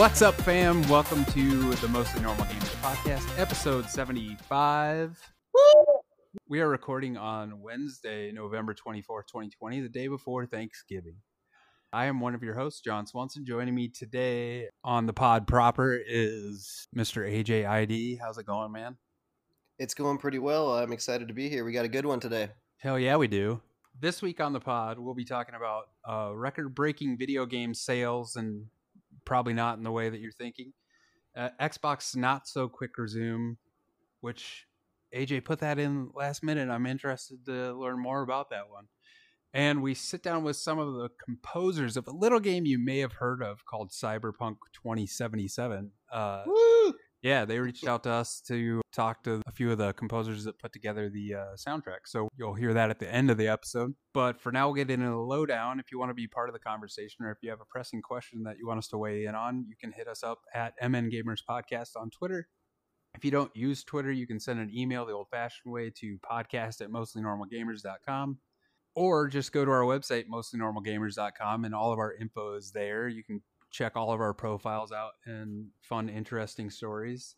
What's up, fam? Welcome to the Mostly Normal Games Podcast, episode 75. We are recording on Wednesday, November 24th, 2020, the day before Thanksgiving. I am one of your hosts, John Swanson. Joining me today on the pod proper is Mr. AJ ID. How's it going, man? It's going pretty well. I'm excited to be here. We got a good one today. Hell yeah, we do. This week on the pod, we'll be talking about uh, record breaking video game sales and probably not in the way that you're thinking. Uh, Xbox not so quick resume, which AJ put that in last minute. I'm interested to learn more about that one. And we sit down with some of the composers of a little game you may have heard of called Cyberpunk 2077. Uh, Woo! Yeah, they reached out to us to talk to a few of the composers that put together the uh, soundtrack. So you'll hear that at the end of the episode. But for now, we'll get into the lowdown. If you want to be part of the conversation or if you have a pressing question that you want us to weigh in on, you can hit us up at MN Gamers Podcast on Twitter. If you don't use Twitter, you can send an email the old fashioned way to podcast at mostlynormalgamers.com or just go to our website, mostlynormalgamers.com, and all of our info is there. You can check all of our profiles out and fun, interesting stories,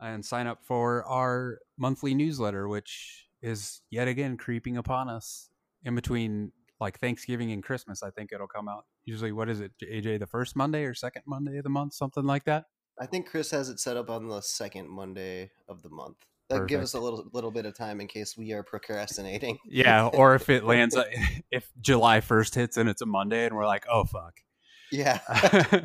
and sign up for our monthly newsletter, which is yet again creeping upon us in between like Thanksgiving and Christmas. I think it'll come out. Usually, what is it, AJ, the first Monday or second Monday of the month, something like that? I think Chris has it set up on the second Monday of the month. That gives us a little little bit of time in case we are procrastinating. Yeah, or if it lands, uh, if July first hits and it's a Monday, and we're like, oh fuck. Yeah.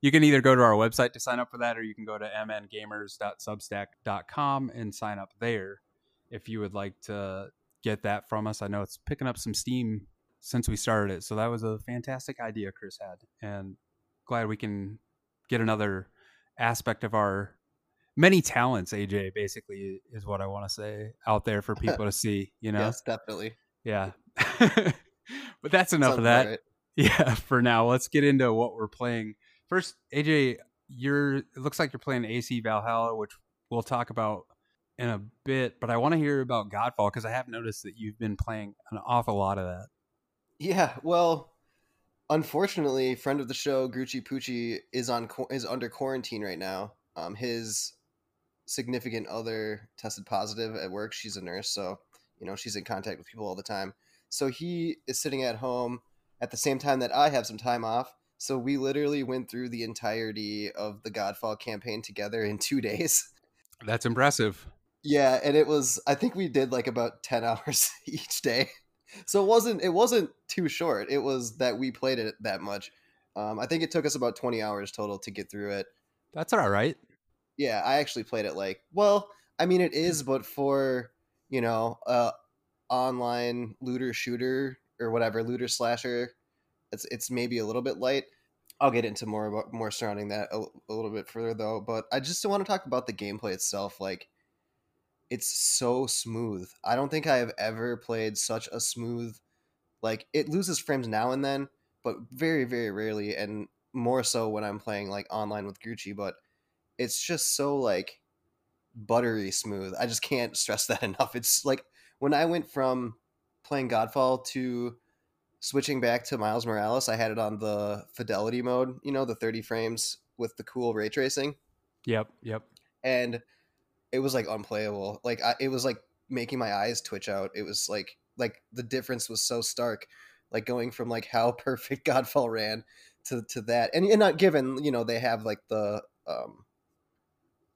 you can either go to our website to sign up for that, or you can go to mngamers.substack.com and sign up there if you would like to get that from us. I know it's picking up some steam since we started it, so that was a fantastic idea Chris had, and glad we can get another aspect of our many talents aj basically is what i want to say out there for people to see you know yes definitely yeah but that's enough Sounds of that right. Yeah for now let's get into what we're playing first aj you're it looks like you're playing ac valhalla which we'll talk about in a bit but i want to hear about godfall because i have noticed that you've been playing an awful lot of that yeah well unfortunately friend of the show Gucci pucci is on is under quarantine right now um, his significant other tested positive at work. She's a nurse, so you know she's in contact with people all the time. So he is sitting at home at the same time that I have some time off. So we literally went through the entirety of the Godfall campaign together in two days. That's impressive. Yeah, and it was I think we did like about ten hours each day. So it wasn't it wasn't too short. It was that we played it that much. Um, I think it took us about twenty hours total to get through it. That's all right. Yeah, I actually played it like well, I mean it is, but for you know, uh, online looter shooter or whatever looter slasher, it's it's maybe a little bit light. I'll get into more about more surrounding that a, a little bit further though. But I just want to talk about the gameplay itself. Like, it's so smooth. I don't think I have ever played such a smooth. Like, it loses frames now and then, but very very rarely, and more so when I'm playing like online with Gucci. But it's just so like buttery smooth. I just can't stress that enough. It's like when I went from playing Godfall to switching back to Miles Morales, I had it on the fidelity mode, you know, the 30 frames with the cool ray tracing. Yep, yep. And it was like unplayable. Like I, it was like making my eyes twitch out. It was like like the difference was so stark. Like going from like how perfect Godfall ran to to that. And and not given, you know, they have like the um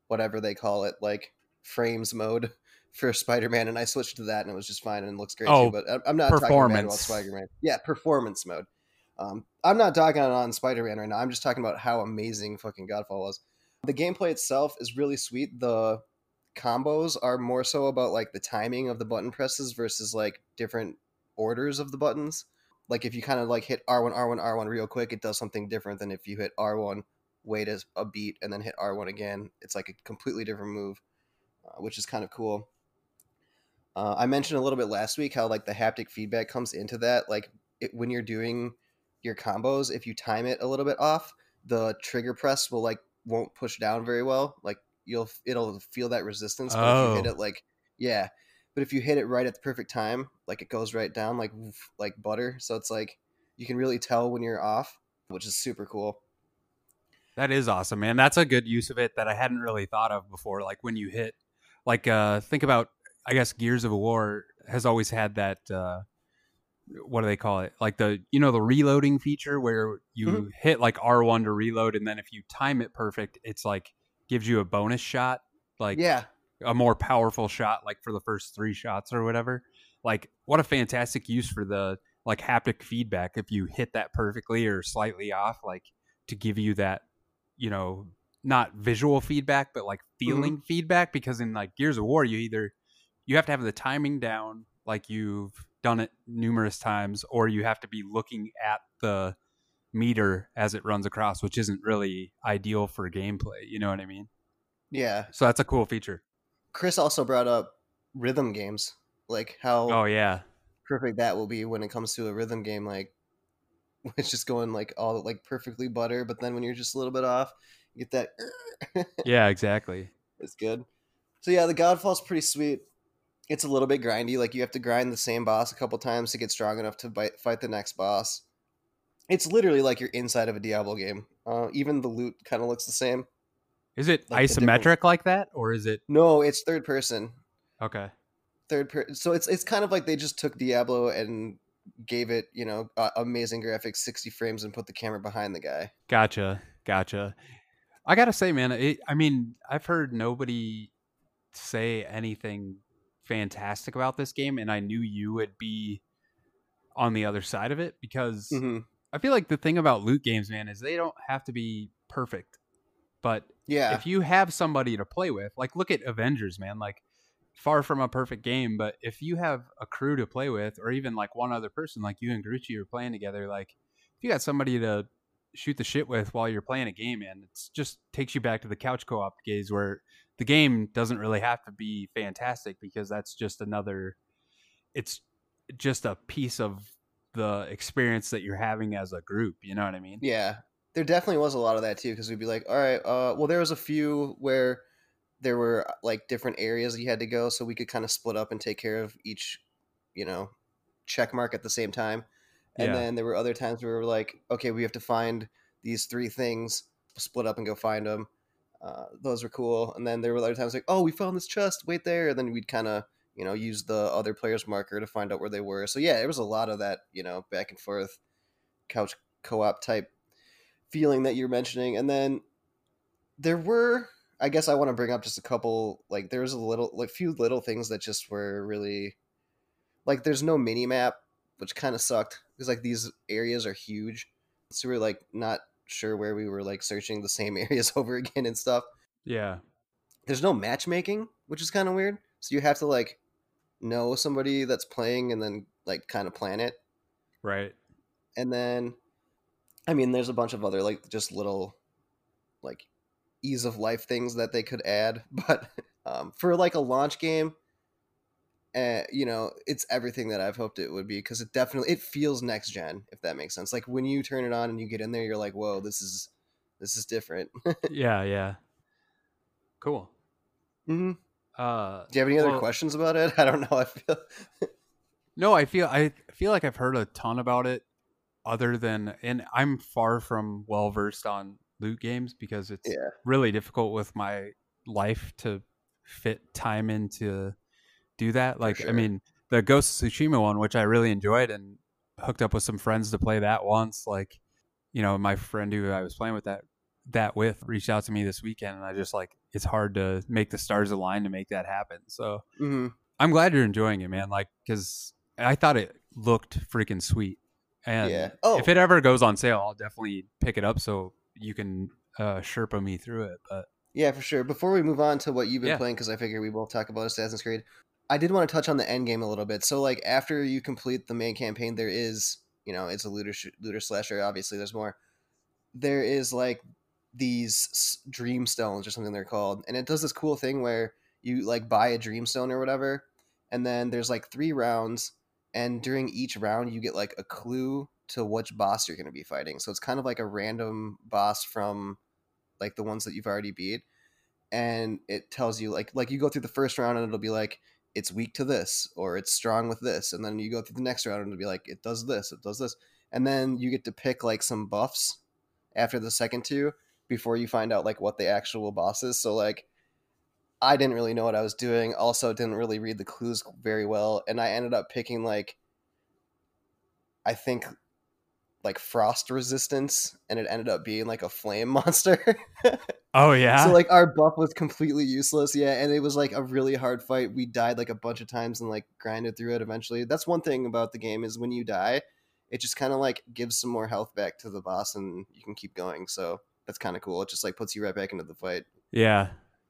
whatever they call it, like frames mode for Spider-Man, and I switched to that, and it was just fine and looks great oh, too. But I'm not talking about Spider-Man. Yeah, performance mode. Um, I'm not talking on Spider-Man right now. I'm just talking about how amazing fucking Godfall was. The gameplay itself is really sweet. The combos are more so about like the timing of the button presses versus like different orders of the buttons. Like if you kind of like hit R1, R1, R1 real quick, it does something different than if you hit R1 wait a, a beat and then hit R1 again. It's like a completely different move, uh, which is kind of cool. Uh, I mentioned a little bit last week how like the haptic feedback comes into that. Like it, when you're doing your combos, if you time it a little bit off, the trigger press will like won't push down very well. Like you'll it'll feel that resistance. But oh. if you hit oh. it like yeah, but if you hit it right at the perfect time, like it goes right down like like butter. So it's like you can really tell when you're off, which is super cool. That is awesome, man. That's a good use of it that I hadn't really thought of before. Like when you hit, like, uh, think about, I guess Gears of War has always had that. Uh, what do they call it? Like the you know the reloading feature where you Mhm. hit like R one to reload, and then if you time it perfect, it's like gives you a bonus shot, like yeah, a more powerful shot, like for the first three shots or whatever. Like what a fantastic use for the like haptic feedback if you hit that perfectly or slightly off, like to give you that, you know, not visual feedback, but like feeling feedback. Because in like Gears of War, you either you have to have the timing down, like you've done it numerous times, or you have to be looking at the meter as it runs across, which isn't really ideal for gameplay. You know what I mean? yeah. So that's a cool feature. Chris also brought up rhythm games, like how Oh yeah, perfect that will be when it comes to a rhythm game. Like it's just going like all like perfectly butter, but then when you're just a little bit off, you get that. yeah, exactly. it's good. So yeah, the Godfall's pretty sweet. It's a little bit grindy. Like you have to grind the same boss a couple times to get strong enough to bite, fight the next boss. It's literally like you're inside of a Diablo game. Uh, even the loot kind of looks the same. Is it Like isometric like that, or is it No, it's third person. okay? Third per. So it's it's kind of like they just took Diablo and gave it you know uh, amazing graphics, sixty frames, and put the camera behind the guy. Gotcha, gotcha. I gotta say, man, it, I mean, I've heard nobody say anything fantastic about this game, and I knew you would be on the other side of it because hmm I feel like the thing about loot games, man, is they don't have to be perfect, but Yeah, if you have somebody to play with, like look at Avengers, man, like far from a perfect game, but if you have a crew to play with, or even like one other person, like you and Gucci are playing together, like if you got somebody to shoot the shit with while you're playing a game, man, it just takes you back to the couch co-op days where the game doesn't really have to be fantastic because that's just another, it's just a piece of the experience that you're having as a group. You know what I mean? Yeah, there definitely was a lot of that too. Because we'd be like, all right, uh, well, there was a few where there were uh, like different areas you had to go, so we could kind of split up and take care of each, you know, check mark at the same time. And Yeah. then there were other times where we were like, okay, we have to find these three things, split up and go find them. Uh, those were cool. And then there were other times like, oh, we found this chest, wait there. And then we'd kind of, you know, use the other player's marker to find out where they were. So yeah, it was a lot of that, you know, back and forth couch co-op type feeling that you're mentioning. And then there were, I guess I want to bring up just a couple, like there was a little, like few little things that just were really, like there's no mini map, which kind of sucked because like these areas are huge. So we're like not sure where we were like searching the same areas over again and stuff. Yeah. There's no matchmaking, which is kind of weird. So you have to like know somebody that's playing and then like kind of plan it. Right. And then I mean there's a bunch of other like just little like ease of life things that they could add, but um, for like a launch game uh, you know, it's everything that I've hoped it would be because it definitely it feels next gen, if that makes sense. Like when you turn it on and you get in there, you're like, "Whoa, this is this is different." yeah. Yeah. Cool. hmm Uh, Do you have any other questions about it? I don't know. I feel No, I feel I feel like I've heard a ton about it other than and I'm far from well versed on loot games because it's yeah, really difficult with my life to fit time into do that. Like I mean, the Ghost of Tsushima one, which I really enjoyed and hooked up with some friends to play that once, like you know, my friend who I was playing with that that with reached out to me this weekend and I just like it's hard to make the stars align to make that happen. So hmm I'm glad you're enjoying it, man. Like, because I thought it looked freaking sweet. And Yeah. Oh. if it ever goes on sale, I'll definitely pick it up so you can uh, Sherpa me through it. But yeah, for sure. Before we move on to what you've been Yeah. playing, because I figure we both talk about Assassin's Creed, I did want to touch on the end game a little bit. So, like, after you complete the main campaign, there is, you know, it's a looter looter slasher. Obviously, there's more. There is like these dream stones or something they're called, and it does this cool thing where you like buy a dream stone or whatever, and then there's like three rounds, and during each round you get like a clue to which boss you're going to be fighting. So it's kind of like a random boss from like the ones that you've already beat and it tells you like like you go through the first round and it'll be like it's weak to this or it's strong with this and then you go through the next round and it'll be like it does this it does this and then you get to pick like some buffs after the second two before you find out like what the actual boss is. So like I didn't really know what I was doing. Also didn't really read the clues very well and I ended up picking like I think like frost resistance and it ended up being like a flame monster. Oh yeah. So like our buff was completely useless, yeah, and it was like a really hard fight. We died like a bunch of times and like grinded through it eventually. That's one thing about the game is when you die, it just kind of like gives some more health back to the boss and you can keep going. So that's kind of cool. It just like puts you right back into the fight. yeah.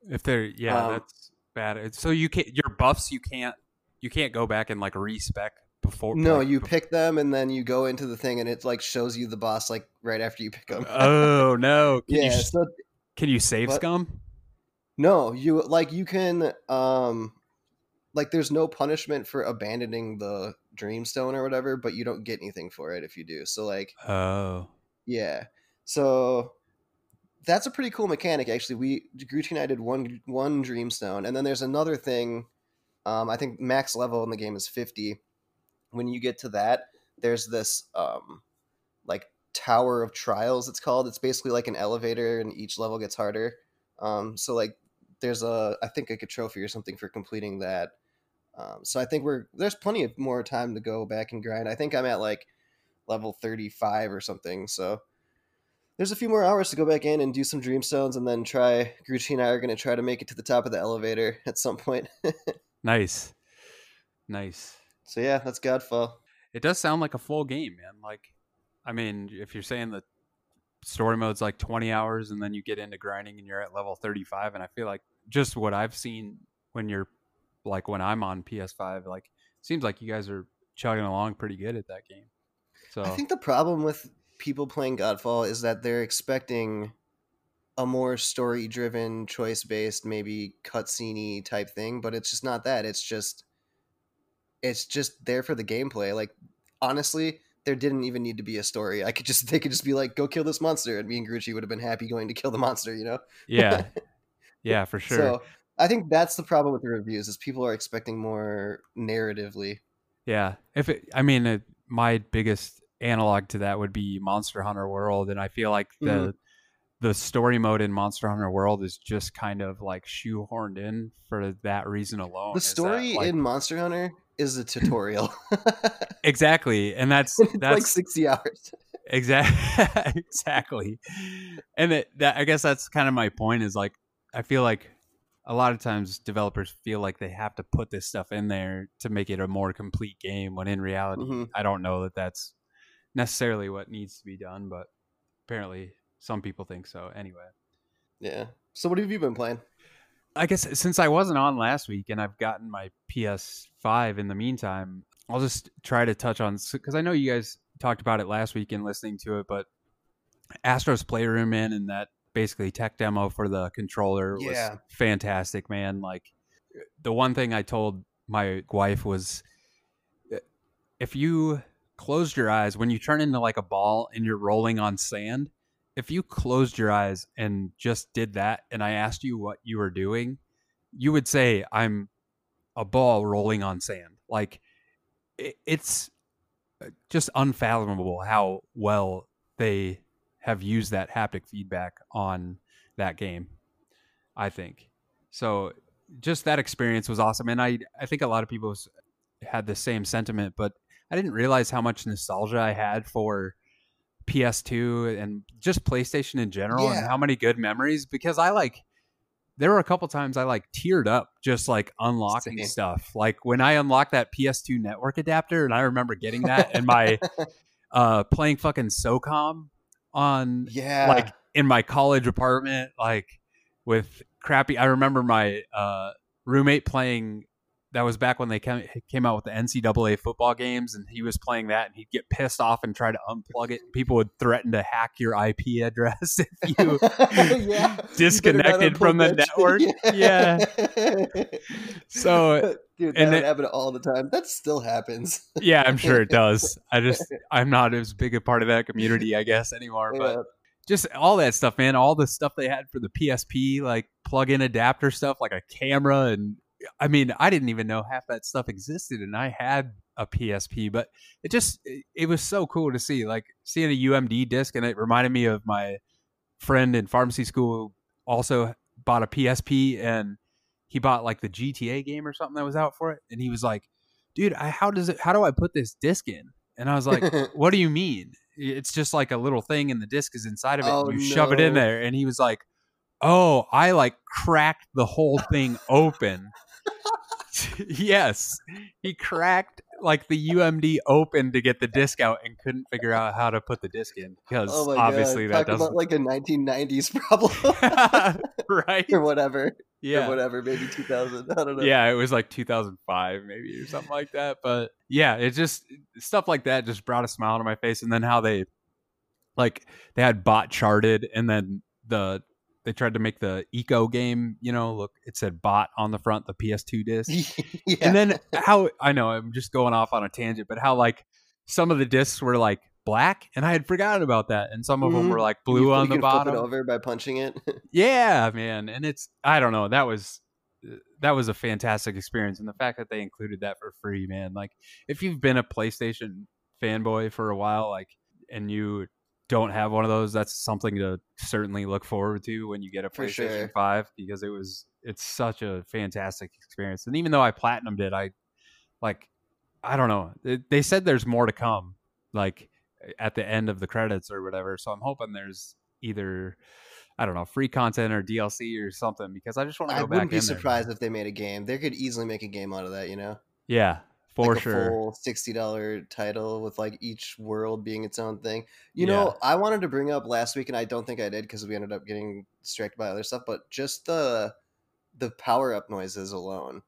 If they're yeah, Um, that's bad. So you can't your buffs you can't you can't go back and like respec before. No, like, you pick them and then you go into the thing and it like shows you the boss like right after you pick them. Oh no! Can yeah, you so can you save What? scum? No, you like you can um like there's no punishment for abandoning the dreamstone or whatever, but you don't get anything for it if you do. So like Oh, yeah. So that's a pretty cool mechanic actually. We Gucci and I did one one dreamstone and then there's another thing um I think max level in the game is 50. When you get to that, there's this um like tower of trials it's called. It's basically like an elevator and each level gets harder. Um so like there's a I think like a trophy or something for completing that. Um, so I think we're there's plenty of more time to go back and grind. I think I'm at like level 35 or something. So there's a few more hours to go back in and do some dreamstones and then try Gucci and I are going to try to make it to the top of the elevator at some point. nice, nice. So yeah, that's Godfall. It does sound like a full game, man. Like, I mean, if you're saying the story mode's like 20 hours and then you get into grinding and you're at level 35, and I feel like just what I've seen when you're like when I'm on PS5, like seems like you guys are chugging along pretty good at that game. So I think the problem with people playing Godfall is that they're expecting a more story driven, choice based, maybe cutscene type thing, but it's just not that. It's just it's just there for the gameplay. Like honestly, there didn't even need to be a story. I could just they could just be like, go kill this monster, and me and Gucci would have been happy going to kill the monster, you know? yeah, yeah, for sure. So I think that's the problem with the reviews is people are expecting more narratively. Yeah, if it, I mean, uh, my biggest analog to that would be Monster Hunter World, and I feel like the Mhm. the story mode in Monster Hunter World is just kind of like shoehorned in for that reason alone. The story like- in Monster Hunter is a tutorial. exactly, and that's that's like sixty hours. exactly exactly, and it, that I guess that's kind of my point. Is like I feel like a lot of times developers feel like they have to put this stuff in there to make it a more complete game when in reality Mhm. i don't know that that's necessarily what needs to be done but apparently some people think so anyway Yeah. So what have you been playing? I guess since i wasn't on last week and i've gotten my ps5 in the meantime i'll just try to touch on because i know you guys talked about it last week in listening to it but astro's playroom man and that basically tech demo for the controller was fantastic man. Like the one thing i told my wife was uh, if you closed your eyes when you turn into like a ball and you're rolling on sand if you closed your eyes and just did that and i asked you what you were doing you would say i'm a ball rolling on sand. Like it, it's uh, just unfathomable how well they have used that haptic feedback on that game i think. So just that experience was awesome and i i think a lot of people had the same sentiment but i didn't realize how much nostalgia i had for ps2 and just playstation in general and how many good memories because i like there were a couple times i like teared up just like unlocking Same. stuff like when i unlocked that ps2 network adapter and i remember getting that and my uh playing fucking socom on Yeah. like in my college apartment, like with crappy. I remember my uh, roommate playing. That was back when they came, came out with the NCAA football games, and he was playing that, and he'd get pissed off and try to unplug it. People would threaten to hack your IP address if you yeah. disconnected from the network. Yeah. So, dude, that and would it- happen all the time. That still happens. yeah, I'm sure it does. I just I'm not as big a part of that community, I guess, anymore. But just all that stuff, man. All the stuff they had for the PSP, like plug-in adapter stuff, like a camera, and I mean, I didn't even know half that stuff existed, and I had a PSP, but it just it, it was so cool to see, like seeing a UMD disc, and it reminded me of my friend in pharmacy school who also bought a PSP and he bought like the GTA game or something that was out for it, and he was like, "Dude, I, how does it? How do I put this disc in?" And I was like, "What do you mean? It's just like a little thing, and the disc is inside of it. Oh, and you shove it in there." And he was like, "Oh, I like cracked the whole thing open." yes, he cracked like the UMD open to get the disc out and couldn't figure out how to put the disc in oh because Oh obviously god! that Talk doesn't like a 1990s problem right. or whatever, or Yeah, whatever, maybe 2000. I don't know. yeah, it was like 2005 maybe or something like that. But yeah, it just stuff like that just brought a smile to my face. And then how they like they had bot charted, and then the they tried to make the eco game. You know, look, it said bot on the front, the PS2 disc. yeah. And then how I know I'm just going off on a tangent, but how like some of the discs were like black, and I had forgotten about that, and some of them Mhm. were like blue you on the can flip bottom. it over by punching it. Yeah, man, and it's I don't know. That was that was a fantastic experience, and the fact that they included that for free, man. Like, if you've been a PlayStation fanboy for a while, like, and you don't have one of those, that's something to certainly look forward to when you get a For PlayStation sure. Five because it was it's such a fantastic experience. And even though I platinumed it, I like I don't know. They- They said there's more to come, like at the end of the credits or whatever. So I'm hoping there's either I don't know free content or DLC or something because I just want to I go back. wouldn't be in there. surprised if they made a game. They could easily make a game out of that, you know? Yeah, for like sure. full sixty dollar title with like each world being its own thing. You Yeah. know, I wanted to bring up last week, and I don't think I did because we ended up getting distracted by other stuff. But just the the power up noises alone,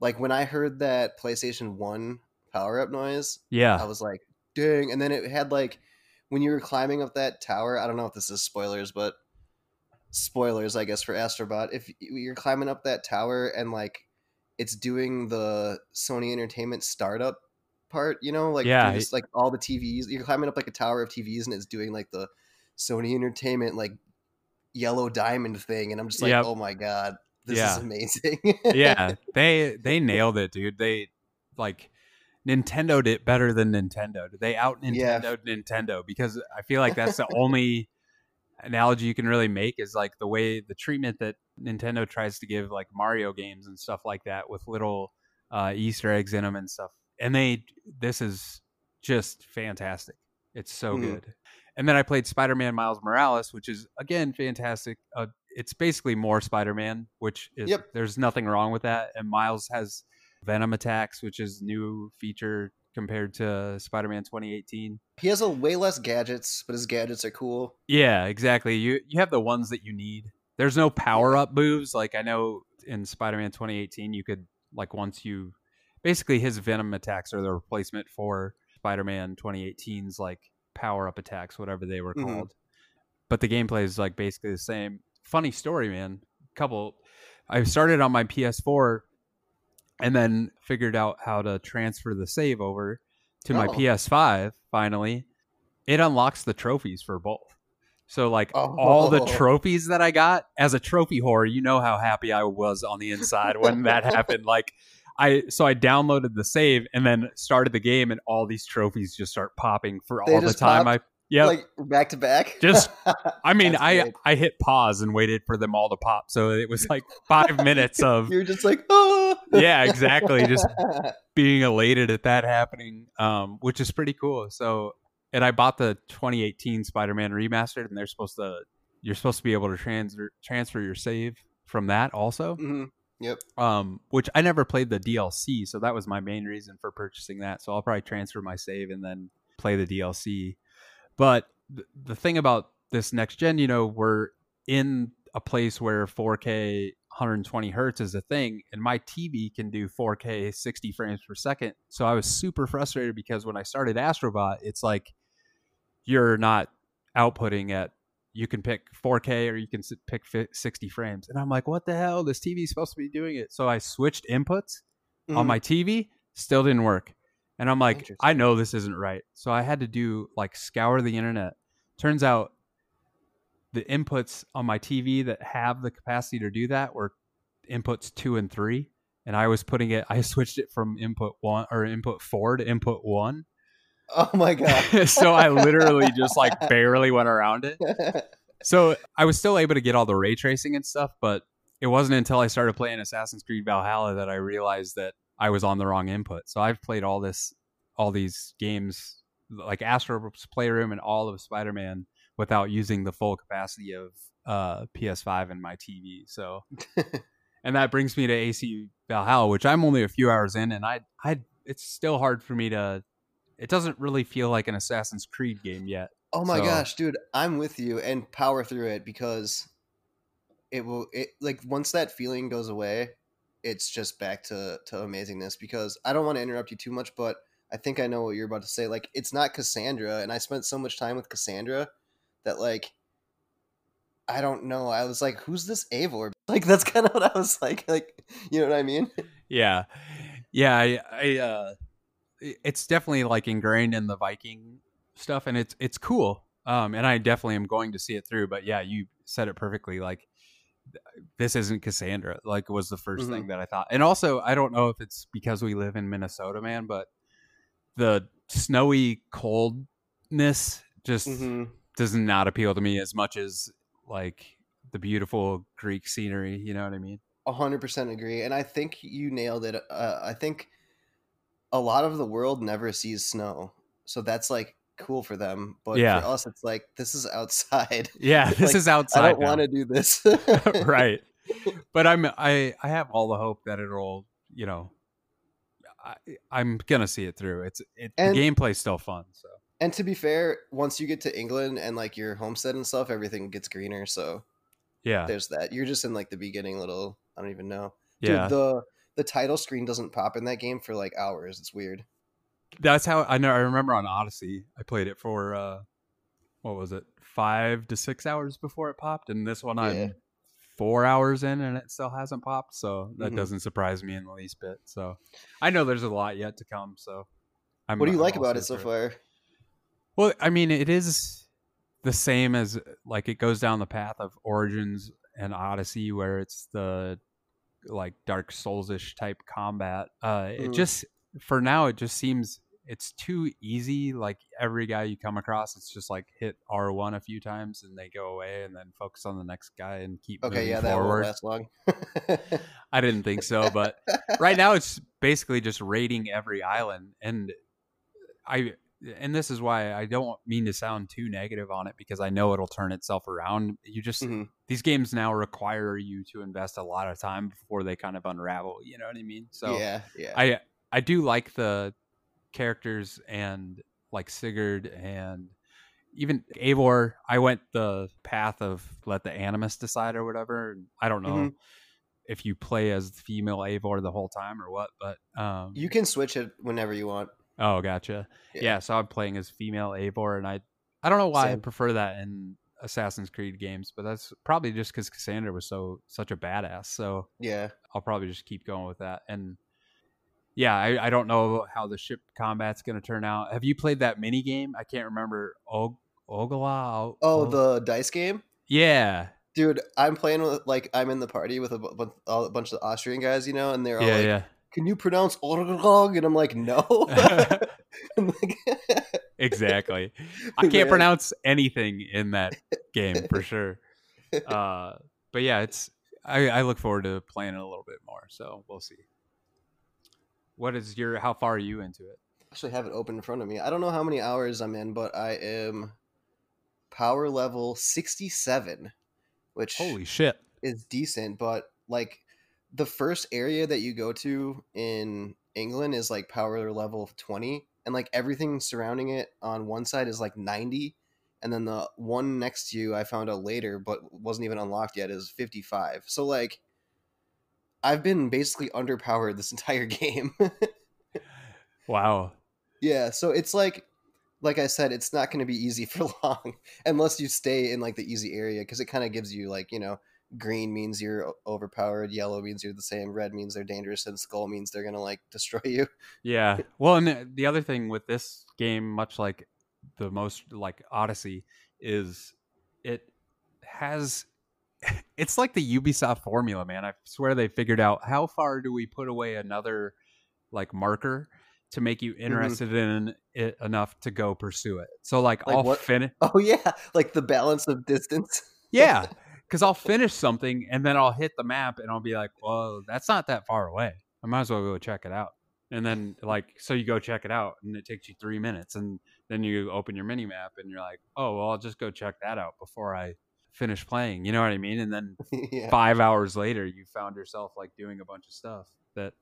like when I heard that PlayStation One power up noise, yeah, I was like, "Dang!" And then it had like when you were climbing up that tower. I don't know if this is spoilers, but spoilers, I guess, for Astrobot. If you're climbing up that tower and like it's doing the Sony Entertainment startup part, you know, like Yeah, just like all the TVs. You're climbing up like a tower of TVs and it's doing like the Sony Entertainment like yellow diamond thing, and I'm just like, Yep. oh my god, this Yeah. is amazing. yeah, they they nailed it, dude. They like Nintendo'd it better than Nintendo. They out Yeah. Nintendo'd Nintendo because I feel like that's the only analogy you can really make is like the way the treatment that Nintendo tries to give like Mario games and stuff like that with little uh, Easter eggs in them and stuff. And they this is just fantastic. It's so Mhm. good. And then I played Spider-Man Miles Morales, which is again fantastic. Uh, it's basically more Spider-Man, which is Yep. there's nothing wrong with that. And Miles has Venom attacks, which is new feature compared to Spider-Man 2018. he has a way less gadgets, but his gadgets are cool. Yeah, exactly. You you have the ones that you need. There's no power up moves like I know in Spider-Man 2018 you could like once you basically his venom attacks are the replacement for Spider-Man 2018's like power up attacks whatever they were Mhm. called. But the gameplay is like basically the same. Funny story, man. Couple I started on my PS4 and then figured out how to transfer the save over to my Oh. PS5 finally. It unlocks the trophies for both. So like all the Oh. trophies that I got as a trophy whore, you know how happy I was on the inside when that happened. Like I so I downloaded the save and then started the game and all these trophies just start popping for They all the time popped? Yeah. Like back to back. Just- I mean, I great. I hit pause and waited for them all to pop. So it was like 5 minutes of You're just like, oh. Yeah, exactly. Just being elated at that happening, um, which is pretty cool. So, and I bought the 2018 Spider-Man remastered, and they're supposed to, you're supposed to be able to transfer transfer your save from that also. hmm Yep. Um, which I never played the DLC, so that was my main reason for purchasing that. So I'll probably transfer my save and then play the DLC. But th- the thing about this next gen, you know, we're in a place where 4K 120 hertz is a thing, and my TV can do 4K 60 frames per second. So I was super frustrated because when I started Astrobot, it's like you're not outputting at you can pick 4K or you can pick 60 frames. And I'm like, what the hell? This TV is supposed to be doing it. So I switched inputs on Mhm. my TV, still didn't work. And I'm like, I know this isn't right. So I had to do like scour the internet. Turns out the inputs on my TV that have the capacity to do that were inputs two and three. And I was putting it, I switched it from input one or input four to input one. Oh my god. so I literally just like barely went around it. so I was still able to get all the ray tracing and stuff, but it wasn't until I started playing Assassin's Creed Valhalla that I realized that I was on the wrong input. So I've played all this, all these games like Astro's Playroom and all of Spider Man without using the full capacity of uh, PS5 and my TV. So, and that brings me to AC Valhalla, which I'm only a few hours in, and I, I, it's still hard for me to. It doesn't really feel like an Assassin's Creed game yet. Oh my So- gosh, dude, I'm with you and power through it because it will it like once that feeling goes away, it's just back to to amazingness because I don't want to interrupt you too much, but I think I know what you're about to say. Like it's not Cassandra and I spent so much time with Cassandra that like I don't know. I was like, who's this Eivor? Like that's kind of what I was like like you know what I mean? yeah yeah i, I uh it's definitely like ingrained in the viking stuff and it's it's cool um and i definitely am going to see it through but yeah you said it perfectly like this isn't cassandra like was the 1st Mhm. thing that i thought and also i don't know if it's because we live in minnesota man but the snowy coldness just Mhm. does not appeal to me as much as like the beautiful greek scenery you know what i mean A hundred percent agree, and I think you nailed it. Uh, I think a lot of the world never sees snow, so that's like cool for them. But Yeah. for us, it's like this is outside. yeah this Like, is outside I don't want to do this. right but i'm i i have all the hope that it'll you know I, i'm gonna see it through it's it And- the gameplay's still fun so And to be fair, once you get to England and like your homestead and stuff, everything gets greener. So yeah there's that. You're just in like the beginning little. I don't even know. Dude, yeah the the title screen doesn't pop in that game for like hours. It's weird. That's how i know i remember on odyssey i played it for uh what was it five to six hours before it popped and this one Yeah. i'm four hours in and it still hasn't popped so that Mhm. doesn't surprise me in the least bit so i know there's a lot yet to come so I'm, What do you I'm like about it so far? Well, I mean, it is the same as like it goes down the path of Origins and Odyssey, where it's the like Dark Souls ish type combat. Uh, it Mhm. just for now, it just seems it's too easy. Like every guy you come across, it's just like hit R one a few times and they go away, and then focus on the next guy and keep Okay, moving yeah, that forward. won't last long. I didn't think so, but right now it's basically just raiding every island and I and this is why I don't mean to sound too negative on it because I know it'll turn itself around. You just Mhm. these games now require you to invest a lot of time before they kind of unravel, you know what I mean? So yeah, yeah. I I do like the characters and like Sigurd and even Eivor. I went the path of let the animus decide or whatever. I don't know Mhm. if you play as the female Eivor the whole time or what, but um, you can switch it whenever you want. oh, gotcha. Yeah. Yeah. so I'm playing as female Eivor, and I I don't know why Same. I prefer that in Assassin's Creed games, but that's probably just because Cassandra was so such a badass. So Yeah. I'll probably just keep going with that. And yeah, I, I don't know how the ship combat's going to turn out. Have you played that mini game? I can't remember. Og- Ogala? Oh, the dice game? yeah, Dude, I'm playing with like I'm in the party with a, bu- a bunch of Austrian guys, you know, and they're all yeah, like, yeah. "Can you pronounce Orgog?" And I'm like, "No." I'm like, exactly. I can't Man. pronounce anything in that game for sure. Uh, but yeah, it's I, I look forward to playing it a little bit more. So we'll see. What is your? How far are you into it? I actually have it open in front of me. I don't know how many hours I'm in, but I am power level 67, which Holy shit! is decent, but like the first area that you go to in England is like power level 20 and like everything surrounding it on one side is like 90 and then the one next to you I found out later but wasn't even unlocked yet is 55. So like I've been basically underpowered this entire game. Wow. yeah, so it's like like I said it's not going to be easy for long unless you stay in like the easy area cuz it kind of gives you like, you know, green means you're overpowered, yellow means you're the same, red means they're dangerous, and skull means they're gonna like destroy you. Yeah. Well, and the other thing with this game, much like the most like Odyssey, is it has it's like the Ubisoft formula, man. I swear they figured out how far do we put away another like marker to make you mm-hmm. interested in it enough to go pursue it. So like, Like I'll finish Oh yeah, like the balance of distance. Yeah, because I'll finish something and then I'll hit the map and I'll be like, "Well, that's not that far away. I might as well go check it out." And then like, so you go check it out and it takes you three minutes, and then you open your mini map and you're like, "Oh, well, I'll just go check that out before I finish playing." You know what I mean? And then yeah. five hours later, you found yourself like doing a bunch of stuff that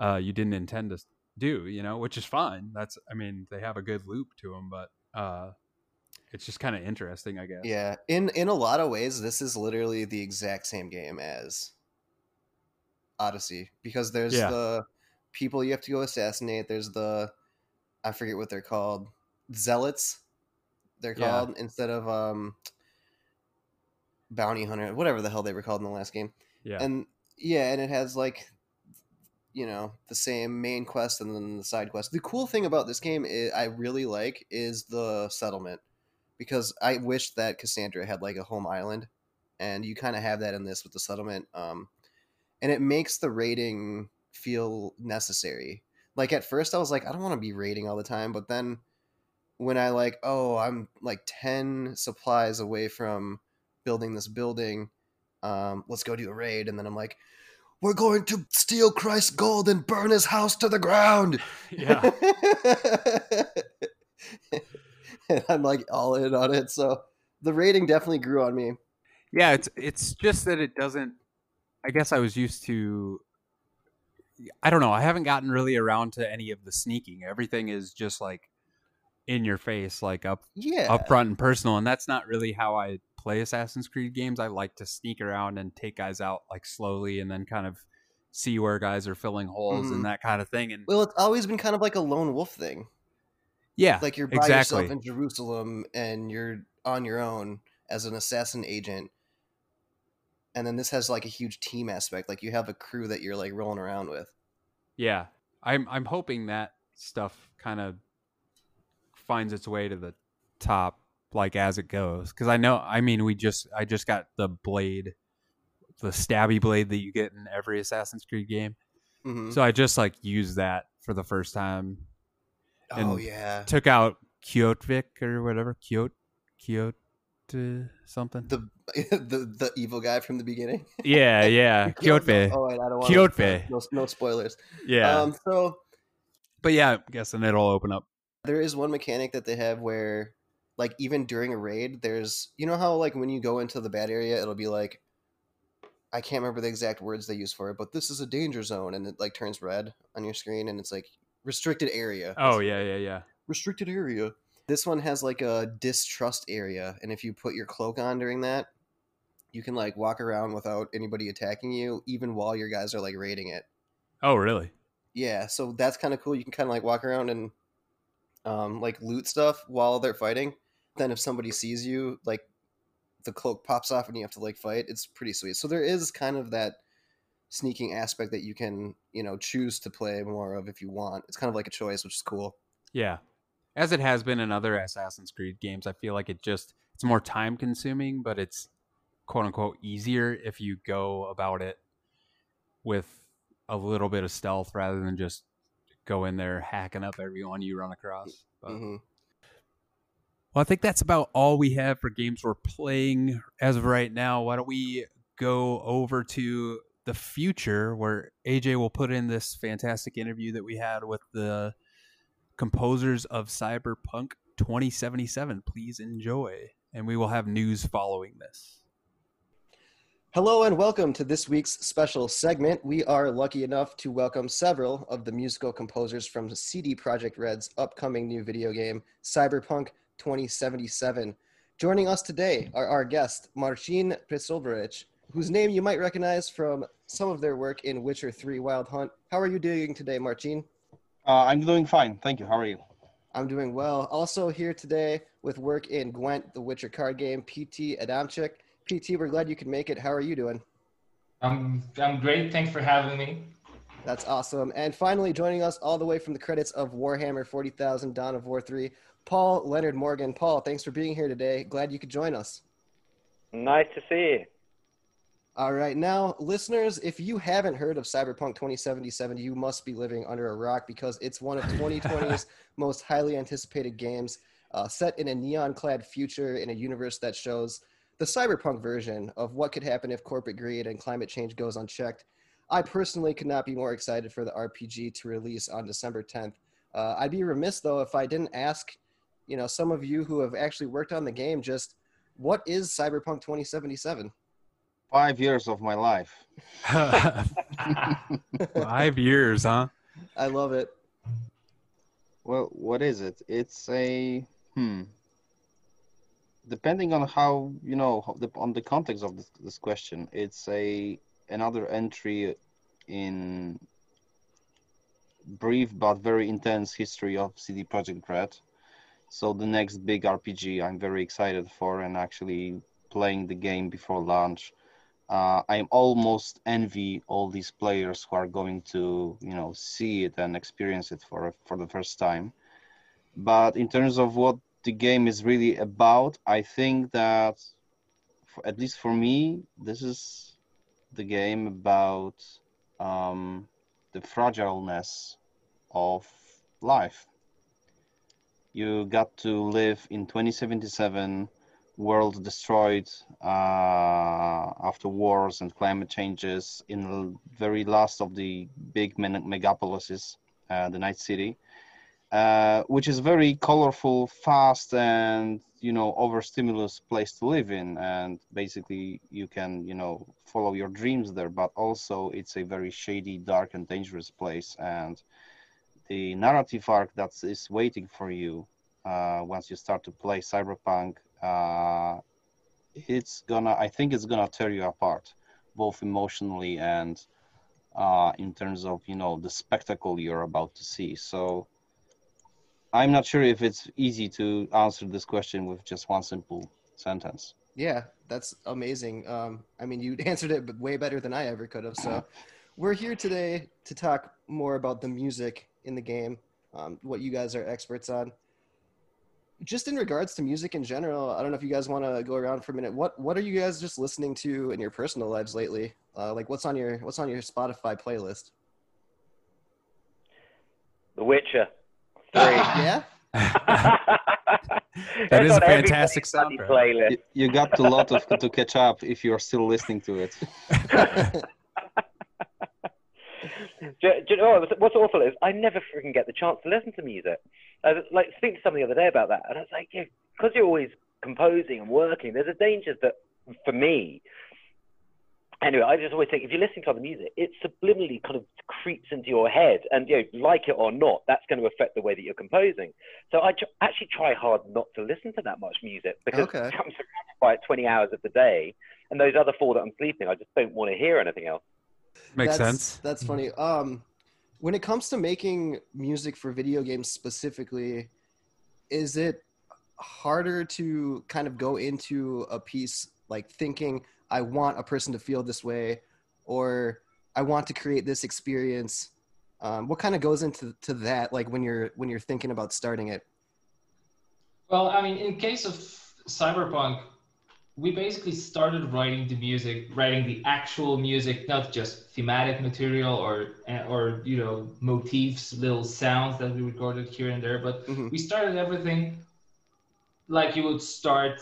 uh, you didn't intend to do. You know, which is fine. That's I mean, they have a good loop to them, but uh, it's just kind of interesting, I guess. Yeah, in in a lot of ways, this is literally the exact same game as Odyssey because there's Yeah. the people you have to go assassinate. There's the I forget what they're called, zealots. They're Yeah. called instead of um bounty hunter, whatever the hell they were called in the last game. Yeah. And yeah, and it has like you know the same main quest and then the side quest. The cool thing about this game is, I really like is the settlement because I wish that Cassandra had like a home island, and you kind of have that in this with the settlement. Um, and it makes the raiding feel necessary. Like at first, I was like, I don't want to be raiding all the time, but then when I like, oh, I'm like ten supplies away from building this building. Um, let's go do a raid, and then I'm like, we're going to steal Christ's gold and burn his house to the ground. yeah. and I'm like all in on it. So the raiding definitely grew on me. Yeah, it's it's just that it doesn't. I guess I was used to. I don't know. I haven't gotten really around to any of the sneaking. Everything is just like in your face, like up Yeah. up front and personal, and that's not really how I play Assassin's Creed games. I like to sneak around and take guys out like slowly, and then kind of see where guys are filling holes Mhm. and that kind of thing. And Well, it's always been kind of like a lone wolf thing. yeah, Like you're by exactly. yourself in Jerusalem and you're on your own as an assassin agent. And then this has like a huge team aspect. Like you have a crew that you're like rolling around with. Yeah, I'm I'm hoping that stuff kind of finds its way to the top, like as it goes. Because I know, I mean, we just I just got the blade, the stabby blade that you get in every Assassin's Creed game. Mhm. So I just like used that for the first time. oh and- yeah. Took out Kyotvik or whatever, Kyot, Kyot, uh, something. The the the evil guy from the beginning. yeah, yeah, Kjotve. Oh, wait, I don't want Kjotve. No, no spoilers. Yeah, Um, so but yeah, I'm guessing it'll open up. there is one mechanic that they have where like even during a raid there's you know how like when you go into the bad area it'll be like i can't remember the exact words they use for it but this is a danger zone and it like turns red on your screen and it's like restricted area Oh yeah, yeah, yeah. restricted area this one has like a distrust area and if you put your cloak on during that you can like walk around without anybody attacking you even while your guys are like raiding it Oh really? yeah so that's kind of cool you can kind of like walk around and um like loot stuff while they're fighting then if somebody sees you like the cloak pops off and you have to like fight it's pretty sweet so there is kind of that sneaking aspect that you can you know choose to play more of if you want it's kind of like a choice which is cool Yeah. As it has been in other Assassin's Creed games, I feel like it just it's more time consuming, but it's quote unquote easier if you go about it with a little bit of stealth rather than just go in there hacking up everyone you run across. But- hmm Well, I think that's about all we have for games we're playing as of right now. Why don't we go over to the future where AJ will put in this fantastic interview that we had with the composers of Cyberpunk 2077. Please enjoy. And we will have news following this. Hello and welcome to this week's special segment. We are lucky enough to welcome several of the musical composers from CD Projekt Red's upcoming new video game, Cyberpunk 2077. Joining us today are our guest, Marcin Przybyłowicz, whose name you might recognize from some of their work in Witcher 3 Wild Hunt. How are you doing today, Marcin? Uh, I'm doing fine. Thank you. How are you? I'm doing well. Also here today with work in Gwent, the Witcher card game, PT Adamczyk. PT, we're glad you could make it. How are you doing? I'm I'm great. Thanks for having me. That's awesome. And finally, joining us all the way from the credits of Warhammer 40,000 Dawn of War 3, Paul Leonard Morgan. Paul, thanks for being here today. Glad you could join us. Nice to see you. All right, now, listeners, if you haven't heard of Cyberpunk 2077, you must be living under a rock because it's one of 2020's most highly anticipated games, uh, set in a neon clad future in a universe that shows the cyberpunk version of what could happen if corporate greed and climate change goes unchecked. I personally could not be more excited for the RPG to release on December 10th. Uh, I'd be remiss, though, if I didn't ask, you know, some of you who have actually worked on the game just what is Cyberpunk 2077? Five years of my life. Five years, huh? I love it. Well, what is it? It's a hmm. Depending on how you know on the context of this, this question, it's a another entry in brief but very intense history of CD Projekt Red. So the next big RPG I'm very excited for and actually playing the game before launch uh, I almost envy all these players who are going to, you know, see it and experience it for for the first time. But in terms of what the game is really about, I think that, at least for me, this is the game about um, the fragileness of life. You got to live in 2077 world destroyed uh, after wars and climate changes in the very last of the big megapolises, uh, the Night City, uh, which is very colorful, fast, and you know overstimulus place to live in. And basically, you can you know follow your dreams there, but also it's a very shady, dark, and dangerous place. And the narrative arc that is waiting for you uh, once you start to play Cyberpunk uh, it's gonna i think it's gonna tear you apart both emotionally and uh, in terms of you know the spectacle you're about to see so i'm not sure if it's easy to answer this question with just one simple sentence yeah that's amazing um, i mean you answered it way better than i ever could have so we're here today to talk more about the music in the game um, what you guys are experts on just in regards to music in general, I don't know if you guys want to go around for a minute. What what are you guys just listening to in your personal lives lately? Uh, like what's on your what's on your Spotify playlist? The Witcher. Three. yeah. that is a fantastic soundtrack. Playlist. You, you got a lot of to catch up if you're still listening to it. do, do you know what's awful is I never freaking get the chance to listen to music. I was like speaking to somebody the other day about that, and I was like, yeah, because you're always composing and working, there's a danger that for me. Anyway, I just always think if you're listening to other music, it subliminally kind of creeps into your head, and you know, like it or not, that's going to affect the way that you're composing. So I actually try hard not to listen to that much music because okay. I'm surrounded by it 20 hours of the day, and those other four that I'm sleeping, I just don't want to hear anything else. Makes that's, sense. That's funny. Um, when it comes to making music for video games specifically, is it harder to kind of go into a piece like thinking I want a person to feel this way, or I want to create this experience? Um, what kind of goes into to that, like when you're when you're thinking about starting it? Well, I mean, in case of Cyberpunk, we basically started writing the music, writing the actual music, not just thematic material or or you know motifs, little sounds that we recorded here and there, but mm-hmm. we started everything like you would start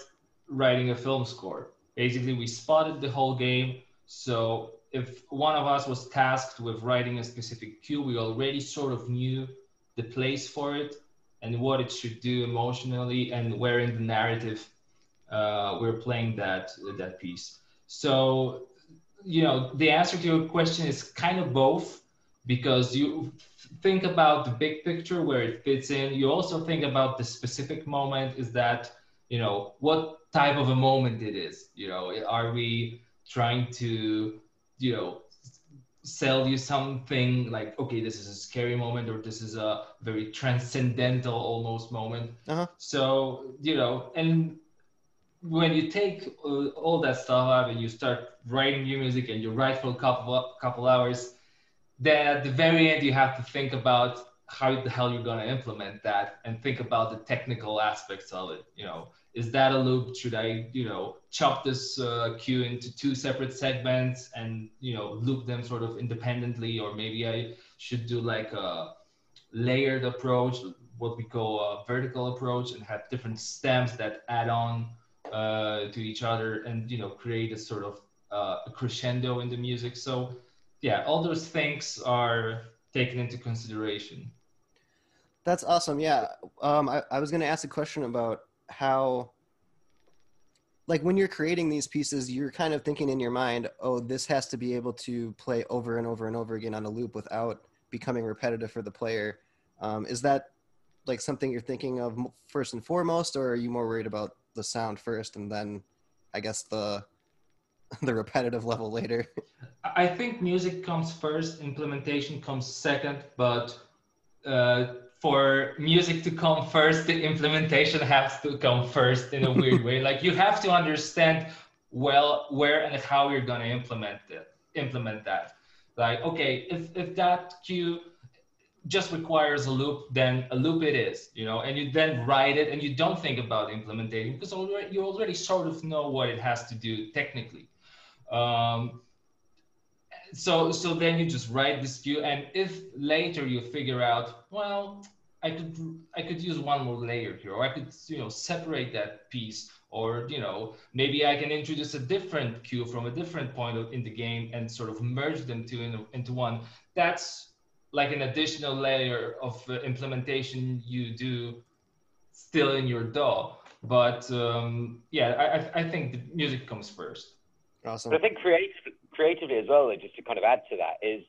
writing a film score. Basically, we spotted the whole game. So if one of us was tasked with writing a specific cue, we already sort of knew the place for it and what it should do emotionally and where in the narrative uh, we're playing that that piece. So, you know, the answer to your question is kind of both, because you think about the big picture where it fits in. You also think about the specific moment. Is that you know what type of a moment it is? You know, are we trying to you know sell you something like okay this is a scary moment or this is a very transcendental almost moment uh-huh. so you know and when you take uh, all that stuff out and you start writing new music and you write for a couple couple hours, then at the very end you have to think about how the hell you're going to implement that and think about the technical aspects of it. You know, is that a loop? Should I, you know, chop this uh, cue into two separate segments and, you know, loop them sort of independently? Or maybe I should do like a layered approach, what we call a vertical approach, and have different stems that add on uh, to each other and, you know, create a sort of uh, a crescendo in the music. So, yeah, all those things are taken into consideration. That's awesome. Yeah. Um, I, I was going to ask a question about how like when you're creating these pieces you're kind of thinking in your mind oh this has to be able to play over and over and over again on a loop without becoming repetitive for the player. Um, is that like something you're thinking of first and foremost or are you more worried about the sound first and then i guess the the repetitive level later? I think music comes first implementation comes second but uh, for music to come first, the implementation has to come first in a weird way. Like you have to understand well where and how you're gonna implement it, implement that. Like, okay, if if that cue just requires a loop, then a loop it is, you know, and you then write it and you don't think about implementing because already, you already sort of know what it has to do technically. Um, so so then you just write this cue and if later you figure out well i could i could use one more layer here or i could you know separate that piece or you know maybe i can introduce a different cue from a different point in the game and sort of merge them two in, into one that's like an additional layer of uh, implementation you do still in your DAW. But um, yeah, I, I think the music comes first. awesome I think creative, creatively as well, just to kind of add to that, is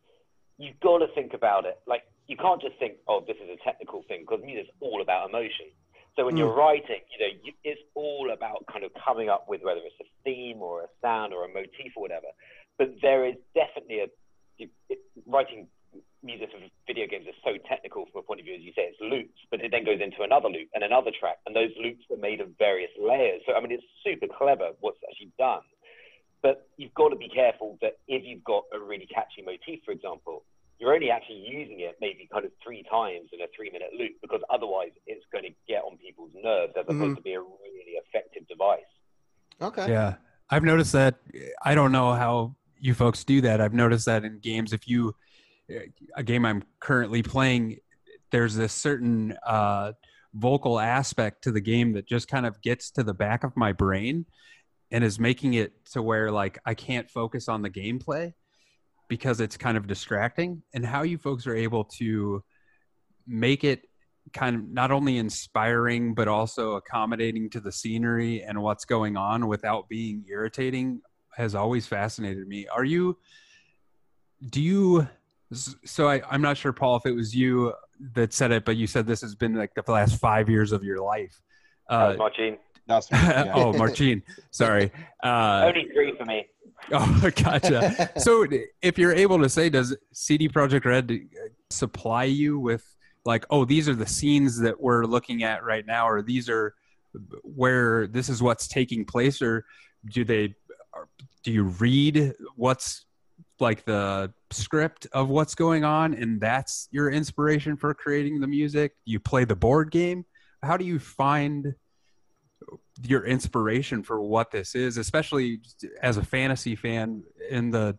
you've got to think about it. Like you can't just think, oh, this is a technical thing, because music's all about emotion. So when Mm. you're writing, you know, you, it's all about kind of coming up with whether it's a theme or a sound or a motif or whatever. But there is definitely a you, it, writing music for video games is so technical from a point of view, as you say, it's loops, but it then goes into another loop and another track, and those loops are made of various layers. So I mean, it's super clever what's actually done. But you've got to be careful that if you've got a really catchy motif, for example, you're only actually using it maybe kind of three times in a three minute loop because otherwise it's going to get on people's nerves as opposed Mhm. to be a really effective device. okay Yeah. I've noticed that. I don't know how you folks do that. I've noticed that in games, if you, a game I'm currently playing, there's this certain uh, vocal aspect to the game that just kind of gets to the back of my brain and is making it to where like I can't focus on the gameplay because it's kind of distracting. And how you folks are able to make it kind of not only inspiring but also accommodating to the scenery and what's going on without being irritating has always fascinated me are you do you so I, i'm not sure paul if it was you that said it but you said this has been like the last five years of your life uh, Marcin. That's me, yeah. oh martine sorry uh, Only three for me. oh gotcha so if you're able to say does CD Projekt Red supply you with like oh these are the scenes that we're looking at right now or these are where this is what's taking place or do they do you read what's like the script of what's going on and that's your inspiration for creating the music you play the board game how do you find your inspiration for what this is especially as a fantasy fan in the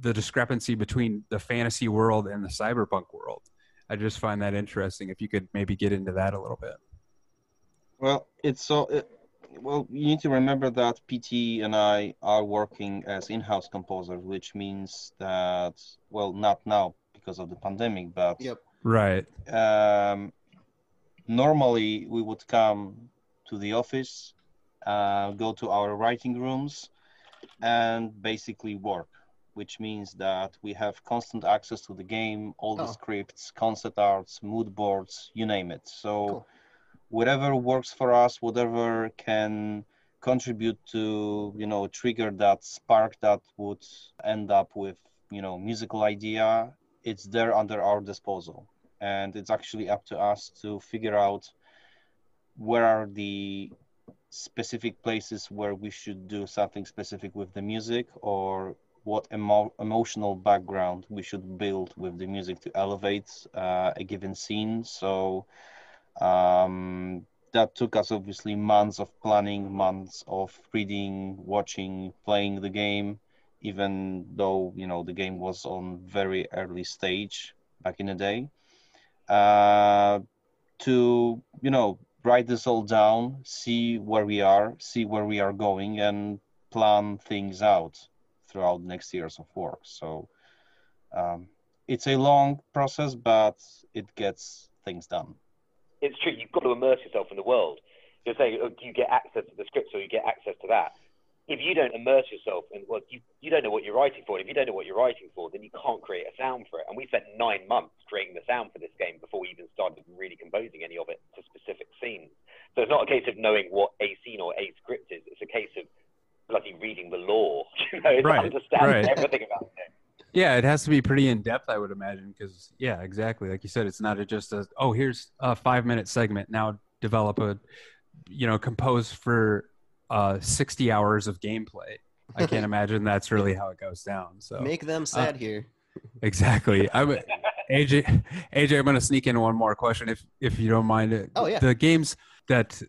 the discrepancy between the fantasy world and the cyberpunk world. I just find that interesting if you could maybe get into that a little bit. Well, it's so. It, well, you need to remember that PT and I are working as in-house composers, which means that well, not now because of the pandemic, but yep. Right. um, normally we would come to the office, uh, go to our writing rooms, and basically work. Which means that we have constant access to the game, all the Oh. scripts, concept arts, mood boards, you name it. So Cool. whatever works for us, whatever can contribute to you know trigger that spark that would end up with you know musical idea it's there under our disposal and it's actually up to us to figure out where are the specific places where we should do something specific with the music or what emo- emotional background we should build with the music to elevate uh, a given scene so um, that took us obviously months of planning, months of reading, watching, playing the game, even though you know the game was on very early stage back in the day. Uh, to you know write this all down, see where we are, see where we are going, and plan things out throughout next years of work. So um, it's a long process, but it gets things done. It's true. You've got to immerse yourself in the world. You're saying, oh, do you get access to the scripts or you get access to that? If you don't immerse yourself in what you, you don't know what you're writing for. And if you don't know what you're writing for, then you can't create a sound for it. And we spent nine months creating the sound for this game before we even started really composing any of it to specific scenes. So it's not a case of knowing what a scene or a script is. It's a case of bloody reading the lore, you know, Right, understanding right. everything about it. Yeah, it has to be pretty in depth, I would imagine, because yeah, exactly. Like you said, it's not a, just a oh, here's a five minute segment. Now develop a, you know, compose for uh, sixty hours of gameplay. I can't imagine that's really how it goes down. So Make them sad here. exactly. I'm AJ. AJ, I'm going to sneak in one more question, if if you don't mind. It. Oh, yeah. The games that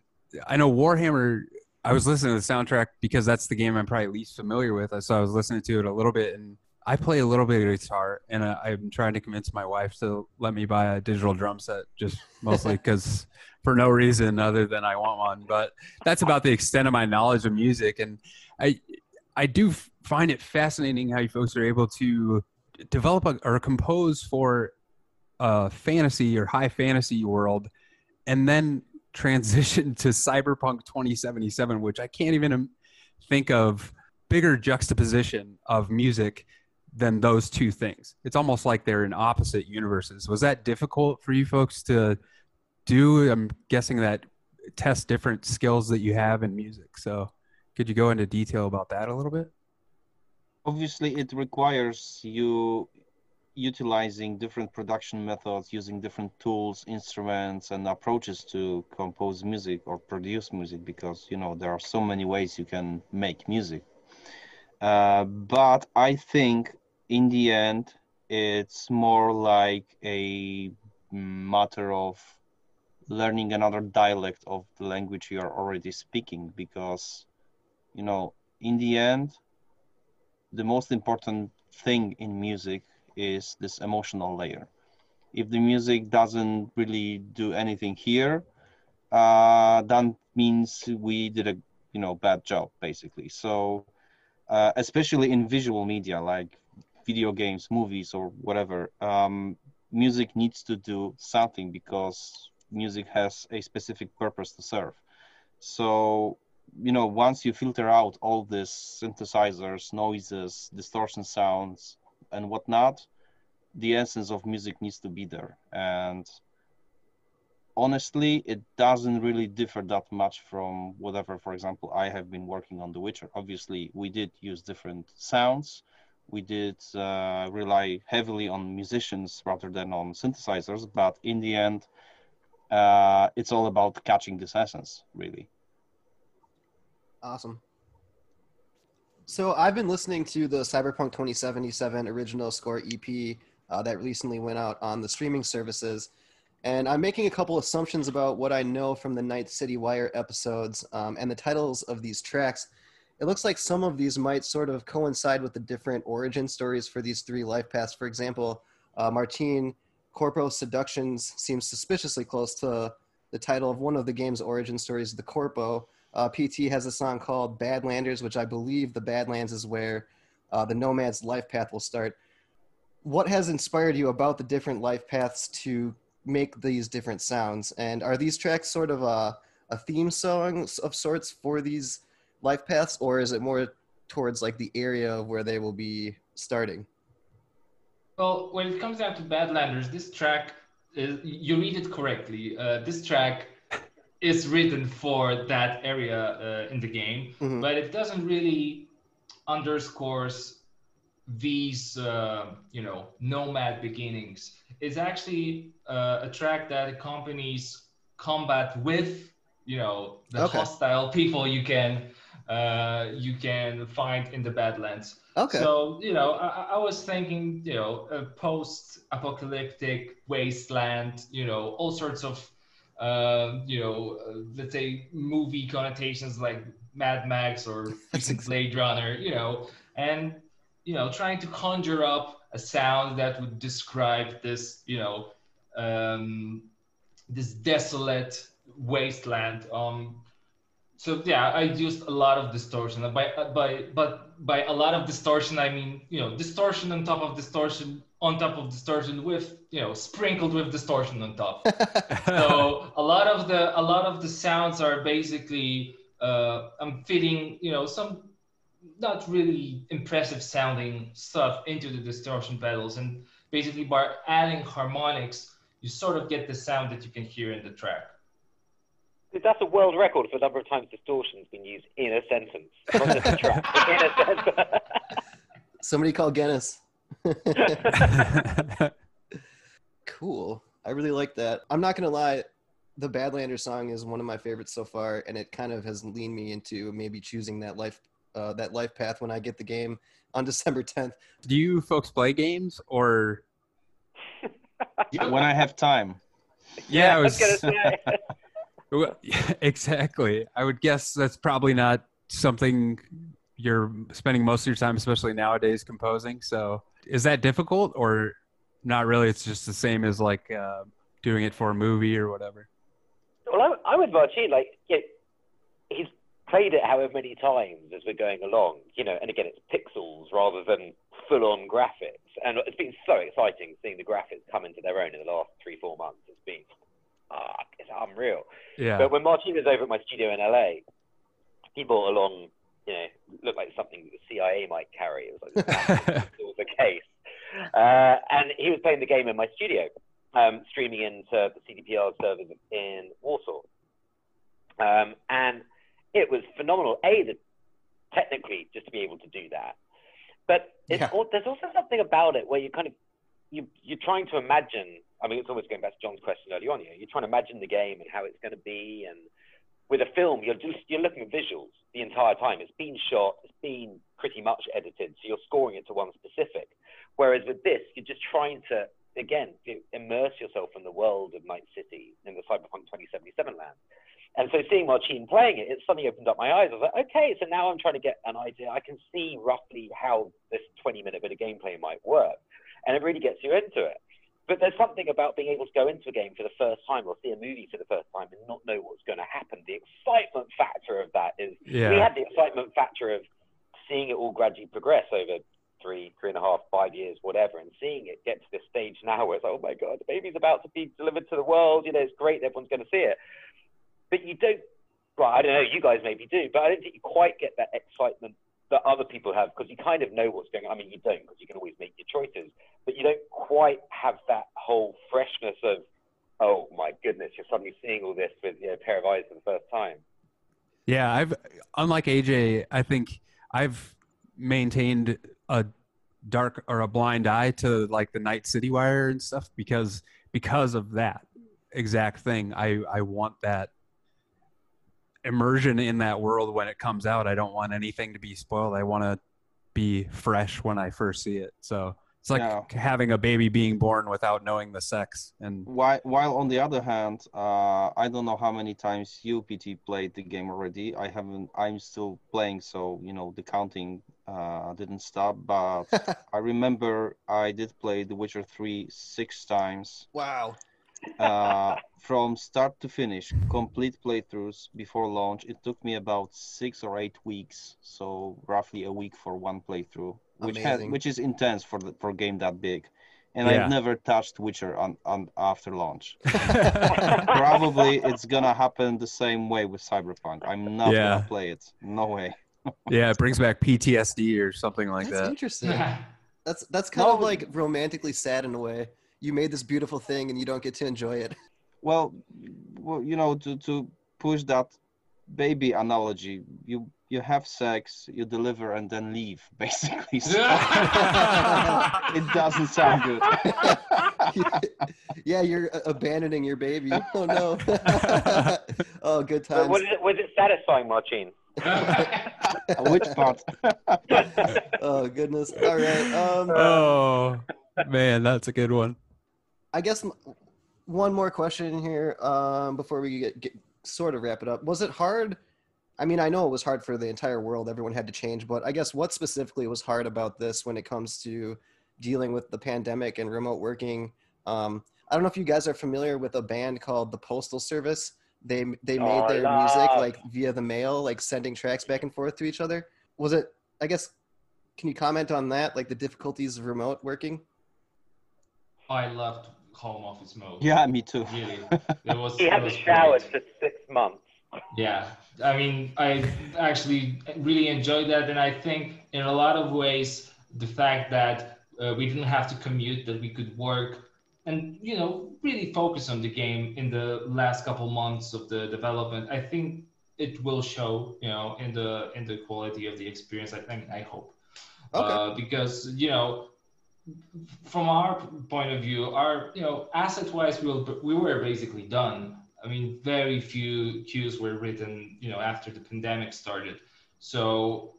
I know Warhammer. I was listening to the soundtrack because that's the game I'm probably least familiar with. So I was listening to it a little bit, and I play a little bit of guitar, and I, I'm trying to convince my wife to let me buy a digital drum set, just mostly because for no reason other than I want one. But that's about the extent of my knowledge of music, and I I do find it fascinating how you folks are able to develop a, or compose for a fantasy or high fantasy world, and then transition to Cyberpunk 2077, which I can't even think of bigger juxtaposition of music than those two things. It's almost like they're in opposite universes. Was that difficult for you folks to do? I'm guessing that test different skills that you have in music. So, could you go into detail about that a little bit? Obviously, it requires you utilizing different production methods, using different tools, instruments, and approaches to compose music or produce music because you know there are so many ways you can make music. Uh, but I think in the end, it's more like a matter of learning another dialect of the language you are already speaking because you know in the end the most important thing in music is this emotional layer. If the music doesn't really do anything here uh, that means we did a you know bad job basically. So uh, especially in visual media like video games movies or whatever um, music needs to do something because music has a specific purpose to serve. So you know once you filter out all these synthesizers noises distortion sounds and whatnot the essence of music needs to be there. And honestly it doesn't really differ that much from whatever for example i have been working on the witcher. Obviously we did use different sounds we did uh, rely heavily on musicians rather than on synthesizers but in the end uh, it's all about catching this essence really Awesome. So I've been listening to the Cyberpunk 2077 original score EP uh, that recently went out on the streaming services, and I'm making a couple assumptions about what I know from the Night City Wire episodes um, and the titles of these tracks. It looks like some of these might sort of coincide with the different origin stories for these three life paths. For example, uh, Martine Corpo Seductions seems suspiciously close to the title of one of the game's origin stories, The Corpo. Uh, PT has a song called Badlanders, which I believe the Badlands is where uh, the Nomad's life path will start. What has inspired you about the different life paths to make these different sounds? And are these tracks sort of a, a theme song of sorts for these life paths, or is it more towards like the area where they will be starting? Well, when it comes down to Badlanders, this track, is, you read it correctly. Uh, this track is written for that area uh, in the game, Mhm. but it doesn't really underscores these, uh, you know, nomad beginnings. It's actually uh, a track that accompanies combat with, you know, the Okay. hostile people you can uh, you can find in the Badlands. Okay. So you know, I, I- was thinking, you know, a post-apocalyptic wasteland, you know, all sorts of um, you know, uh, let's say movie connotations like Mad Max or Blade Runner, you know, and you know, trying to conjure up a sound that would describe this, you know, um, this desolate wasteland. Um, so yeah, I used a lot of distortion. By by but by a lot of distortion, I mean you know distortion on top of distortion on top of distortion with you know sprinkled with distortion on top. so a lot of the a lot of the sounds are basically uh, I'm fitting you know some not really impressive sounding stuff into the distortion pedals and basically by adding harmonics you sort of get the sound that you can hear in the track. That's a world record for the number of times distortion's been used in a sentence, not just a track, in a sentence. Somebody call Guinness. cool. I really like that. I'm not gonna lie, the Badlander song is one of my favorites so far, and it kind of has leaned me into maybe choosing that life uh, that life path when I get the game on December 10th. Do you folks play games or? when I have time. Yeah, I I was was, gonna say. Exactly. I would guess that's probably not something you're spending most of your time, especially nowadays, composing. So, is that difficult or not really? It's just the same as like uh, doing it for a movie or whatever. Well, I'm, I'm with Martin. Like, yeah, he's played it however many times as we're going along, you know, and again, it's pixels rather than full on graphics. And it's been so exciting seeing the graphics come into their own in the last three, four months. It's been, ah, it's unreal. Yeah. But when Martin was over at my studio in LA, he brought along, you know, looked like something the CIA might carry. It was like it was the case. Uh, and he was playing the game in my studio, um, streaming into the CDPR servers in Warsaw. Um, and it was phenomenal. A, the, technically, just to be able to do that. But it's, Yeah. there's also something about it where you kind of, you, you're trying to imagine, I mean, it's almost going back to John's question earlier on, you know, you're trying to imagine the game and how it's going to be. And with a film, you're just, you're looking at visuals the entire time. It's been shot, it's been pretty much edited, so you're scoring it to one specific. Whereas with this, you're just trying to, again, immerse yourself in the world of Night City in the Cyberpunk 2077 land. And so seeing Martin playing it, it suddenly opened up my eyes. I was like, okay, so now I'm trying to get an idea. I can see roughly how this 20 minute bit of gameplay might work. And it really gets you into it. But there's something about being able to go into a game for the first time or see a movie for the first time and not know what's going to happen. The excitement factor of that is yeah. we had the excitement factor of seeing it all gradually progress over three, three and a half, five years, whatever, and seeing it get to this stage now where it's like, oh my God, the baby's about to be delivered to the world. You know, it's great. Everyone's going to see it. But you don't, well, I don't know, you guys maybe do, but I don't think you quite get that excitement that other people have because you kind of know what's going on. I mean, you don't because you can always make your choices, but you don't quite have that whole freshness of, oh my goodness, you're suddenly seeing all this with you know, a pair of eyes for the first time. Yeah, I've unlike AJ, I think I've maintained a dark or a blind eye to like the Night City Wire and stuff because because of that exact thing. I I want that immersion in that world when it comes out. I don't want anything to be spoiled. I want to be fresh when I first see it. So it's like Yeah. having a baby being born without knowing the sex. And While, while on the other hand, uh, I don't know how many times you PT played the game already. I haven't. I'm still playing, so you know the counting uh, didn't stop. But I remember I did play The Witcher 3 six times wow. Uh, from start to finish, complete playthroughs before launch. It took me about six or eight weeks, so roughly a week for one playthrough, which has, which is intense for the, for a game that big. And Yeah. I've never touched Witcher on, on after launch. Probably it's gonna happen the same way with Cyberpunk. I'm not Yeah. gonna play it. No way. yeah, it brings back PTSD or something like That's that. interesting. That's that's kind of like romantically sad in a way. You made this beautiful thing and you don't get to enjoy it. Well, well, you know, to to push that baby analogy, you you have sex, you deliver, and then leave, basically. So it doesn't sound good. yeah, you're abandoning your baby. Oh no. oh, good But times. was it, was it satisfying, Martin? Which part? Oh goodness. All right. Um, oh man, that's a good one. I guess one more question here um, before we get, get sort of wrap it up. Was it hard? I mean, I know it was hard for the entire world. Everyone had to change, but I guess what specifically was hard about this when it comes to dealing with the pandemic and remote working? Um, I don't know if you guys are familiar with a band called the Postal Service. They they made Oh, their love. music like via the mail, like sending tracks back and forth to each other. Was it? I guess. Can you comment on that, like the difficulties of remote working? I loved home office mode. Yeah, me too. Really. It was. He it hasn't showered for six months. Yeah, I mean, I actually really enjoyed that, and I think in a lot of ways, the fact that uh, we didn't have to commute, that we could work, and you know, really focus on the game in the last couple months of the development, I think it will show, you know, in the in the quality of the experience. I think, I hope, Okay. uh, because you know, from our point of view, our you know, asset-wise, we were we were basically done. I mean, very few cues were written, you know, after the pandemic started. So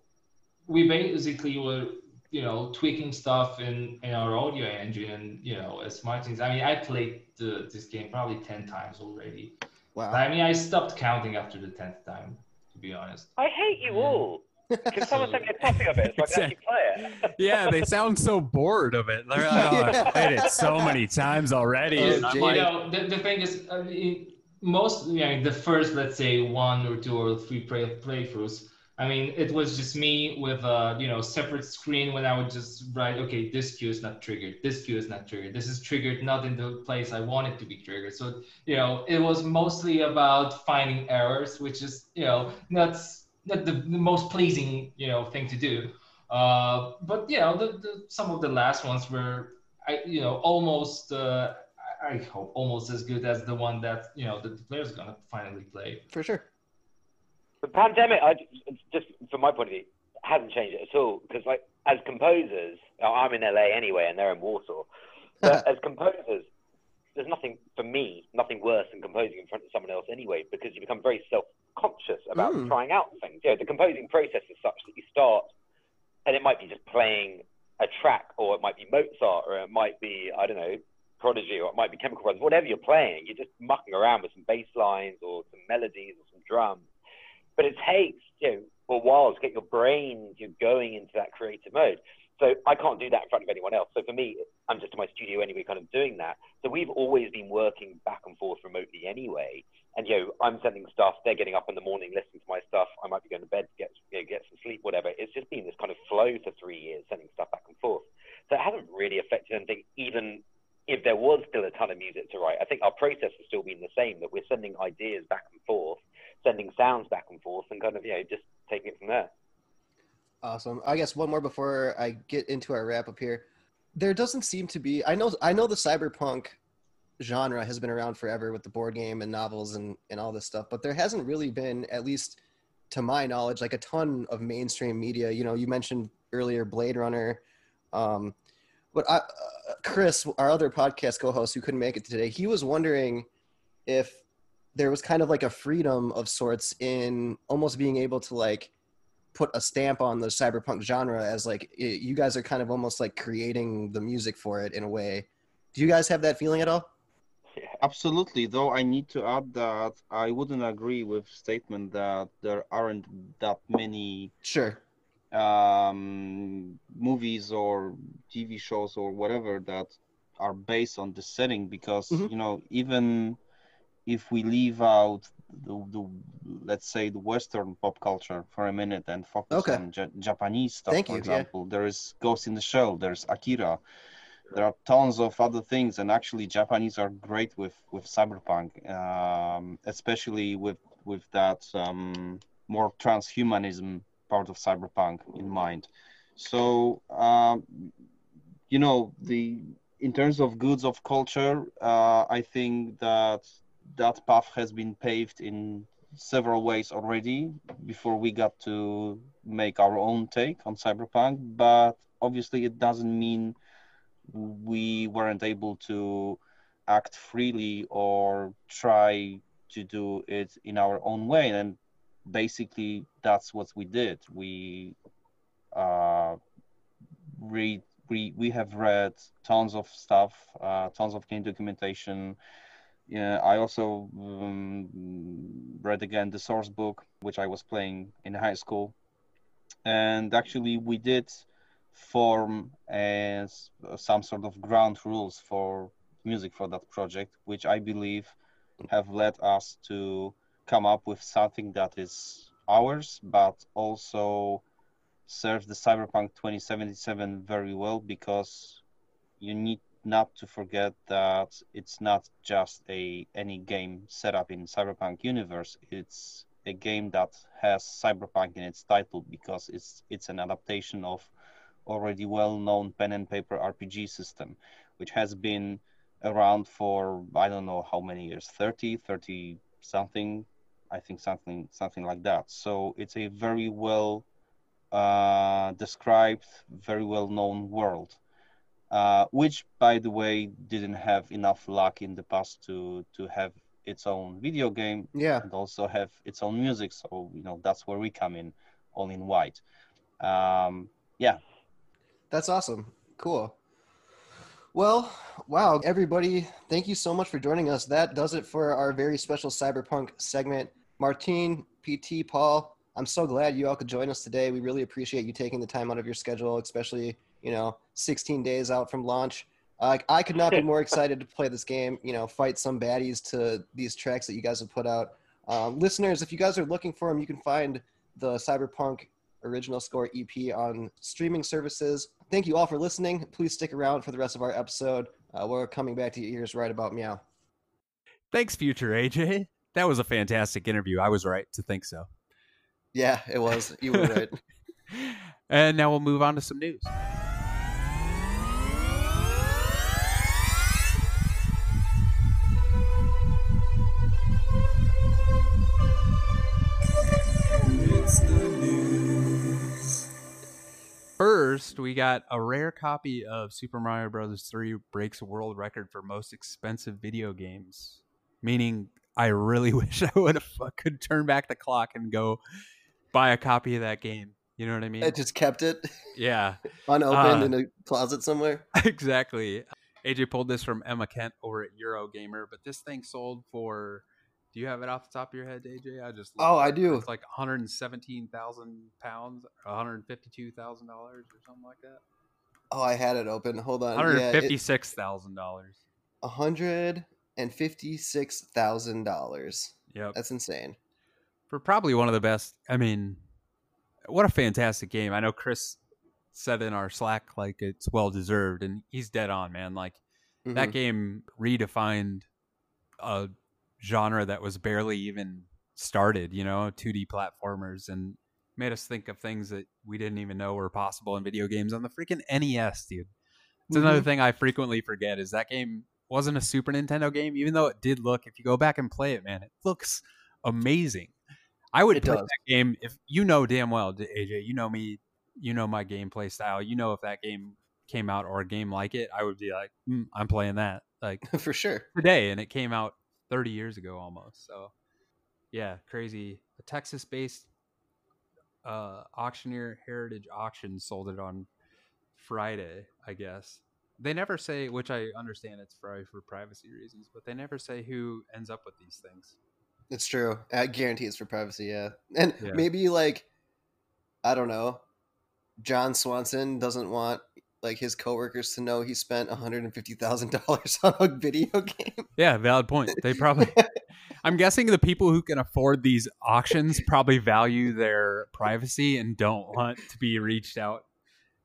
we basically were, you know, tweaking stuff in, in our audio engine and, you know, as Martin's, I mean, I played the, this game probably 10 times already. Wow. I mean, I stopped counting after the 10th time, to be honest. I hate you Yeah. all. Can someone send me a copy of it so I can actually play it? Yeah, they sound so bored of it. They're like, oh, I've played it so many times already. Oh, and I'm Jay. like, you know, the, the thing is, uh, I mean, most, you know, the first, let's say, one or two or three play, playthroughs, I mean, it was just me with a, you know, separate screen when I would just write, okay, this cue is not triggered, this cue is not triggered, this is triggered not in the place I want it to be triggered. So, you know, it was mostly about finding errors, which is, you know, not, not the, the most pleasing, you know, thing to do. Uh, but, you know, the, the, some of the last ones were, I, you know, almost, uh, I I hope almost as good as the one that you know the, the player's gonna finally play. For sure. The pandemic, I, just from my point of view, hasn't changed it at all. Because, like, as composers, I'm in LA anyway, and they're in Warsaw. But as composers, there's nothing for me, nothing worse than composing in front of someone else anyway, because you become very self-conscious about Mm. trying out things. You know, the composing process is such that you start, and it might be just playing a track, or it might be Mozart, or it might be I don't know, Prodigy, or it might be Chemical Brothers. Whatever you're playing, you're just mucking around with some bass lines or some melodies or some drums. But it takes you know a while to get your brain you know, going into that creative mode. So I can't do that in front of anyone else. So for me, I'm just in my studio anyway, kind of doing that. So we've always been working back and forth remotely anyway. And you know, I'm sending stuff. They're getting up in the morning, listening to my stuff. I might be going to bed, get you know, get some sleep, whatever. It's just been this kind of flow for three years, sending stuff back and forth. So it hasn't really affected anything, even if there was still a ton of music to write. I think our process has still been the same. That we're sending ideas back and forth, sending sounds back and forth, and kind of you know just taking it from there. Awesome. I guess one more before I get into our wrap up here. There doesn't seem to be. I know. I know the cyberpunk genre has been around forever with the board game and novels and and all this stuff, but there hasn't really been, at least to my knowledge, like a ton of mainstream media. You know, you mentioned earlier Blade Runner. Um, but I, uh, Chris, our other podcast co-host who couldn't make it today, he was wondering if there was kind of like a freedom of sorts in almost being able to like put a stamp on the cyberpunk genre as like i you guys are kind of almost like creating the music for it in a way. Do you guys have that feeling at all? Yeah. Absolutely, though I need to add that I wouldn't agree with statement that there aren't that many Sure. um, movies or TV shows or whatever that are based on the setting because Mhm. you know even if we leave out the, the let's say the Western pop culture for a minute and focus Okay. on ja- Japanese stuff, Thank for you, yeah. example, there is Ghost in the Shell, there's Akira, there are tons of other things, and actually Japanese are great with with cyberpunk, um, especially with with that um, more transhumanism part of cyberpunk in mind. So um, you know the in terms of goods of culture, uh, I think that that path has been paved in several ways already before we got to make our own take on cyberpunk. But obviously, it doesn't mean we weren't able to act freely or try to do it in our own way. And basically, that's what we did. We uh, read we we have read tons of stuff, uh, tons of game documentation, Yeah, I also um, read again the source book, which I was playing in high school, and actually we did form as some sort of ground rules for music for that project, which I believe have led us to come up with something that is ours, but also serves the Cyberpunk 2077 very well because you need not to forget that it's not just a any game set up in Cyberpunk universe. It's a game that has Cyberpunk in its title because it's it's an adaptation of already well-known pen and paper RPG system, which has been around for I don't know how many years 30 30 something I think something something like that so it's a very well uh, described very well known world uh, which by the way didn't have enough luck in the past to to have its own video game Yeah. and also have its own music so you know that's where we come in all in white um, yeah That's awesome. Cool. Well, wow, everybody, thank you so much for joining us. That does it for our very special Cyberpunk segment. Martine, PT, Paul, I'm so glad you all could join us today. We really appreciate you taking the time out of your schedule, especially, you know, 16 days out from launch. Uh, I could not be more excited to play this game, you know, fight some baddies to these tracks that you guys have put out. Um, listeners, if you guys are looking for them, you can find the Cyberpunk original score EP on streaming services. Thank you all for listening. Please stick around for the rest of our episode. Uh, we're coming back to your ears right about meow. Thanks, future AJ. That was a fantastic interview. I was right to think so. Yeah, it was. You were right. and now we'll move on to some news. First, we got a rare copy of Super Mario Bros. 3 breaks world record for most expensive video games. Meaning, I really wish I would have could turn back the clock and go buy a copy of that game. You know what I mean? I just kept it yeah, unopened Uh, in a closet somewhere. exactly. AJ pulled this from Emma Kent over at Eurogamer, but this thing sold for. Do you have it off the top of your head, AJ? I just. Oh, I do. It's like 117,000 pounds, 152,000 dollars, or something like that. Oh, I had it open. Hold on. One hundred fifty-six thousand Yeah, it- fifty-six thousand dollars. $156,000. Yep. That's insane. For probably one of the best. I mean, what a fantastic game! I know Chris said in our Slack like it's well deserved, and he's dead on, man. Like that Mhm. game redefined a genre that was barely even started, you know, 2D platformers and made us think of things that we didn't even know were possible in video games on the freaking NES, dude. It's another thing I frequently forget is that game wasn't a Super Nintendo game, even though it did look, if you go back and play it, man, it looks amazing. I would It play does. that game if you know damn well, AJ, you know me, you know my gameplay style. You know if that game came out or a game like it, I would be like, mm, I'm playing that. Like For sure. today and it came out 30 years ago almost so yeah crazy a texas-based uh auctioneer heritage auction sold it on friday i guess they never say which i understand it's probably for privacy reasons but they never say who ends up with these things It's true. I guarantee it's for privacy, yeah. And Yeah. maybe like I don't know, John Swanson doesn't want like his coworkers to know he spent $150,000 on a video game. yeah valid point they probably i'm guessing the people who can afford these auctions probably value their privacy and don't want to be reached out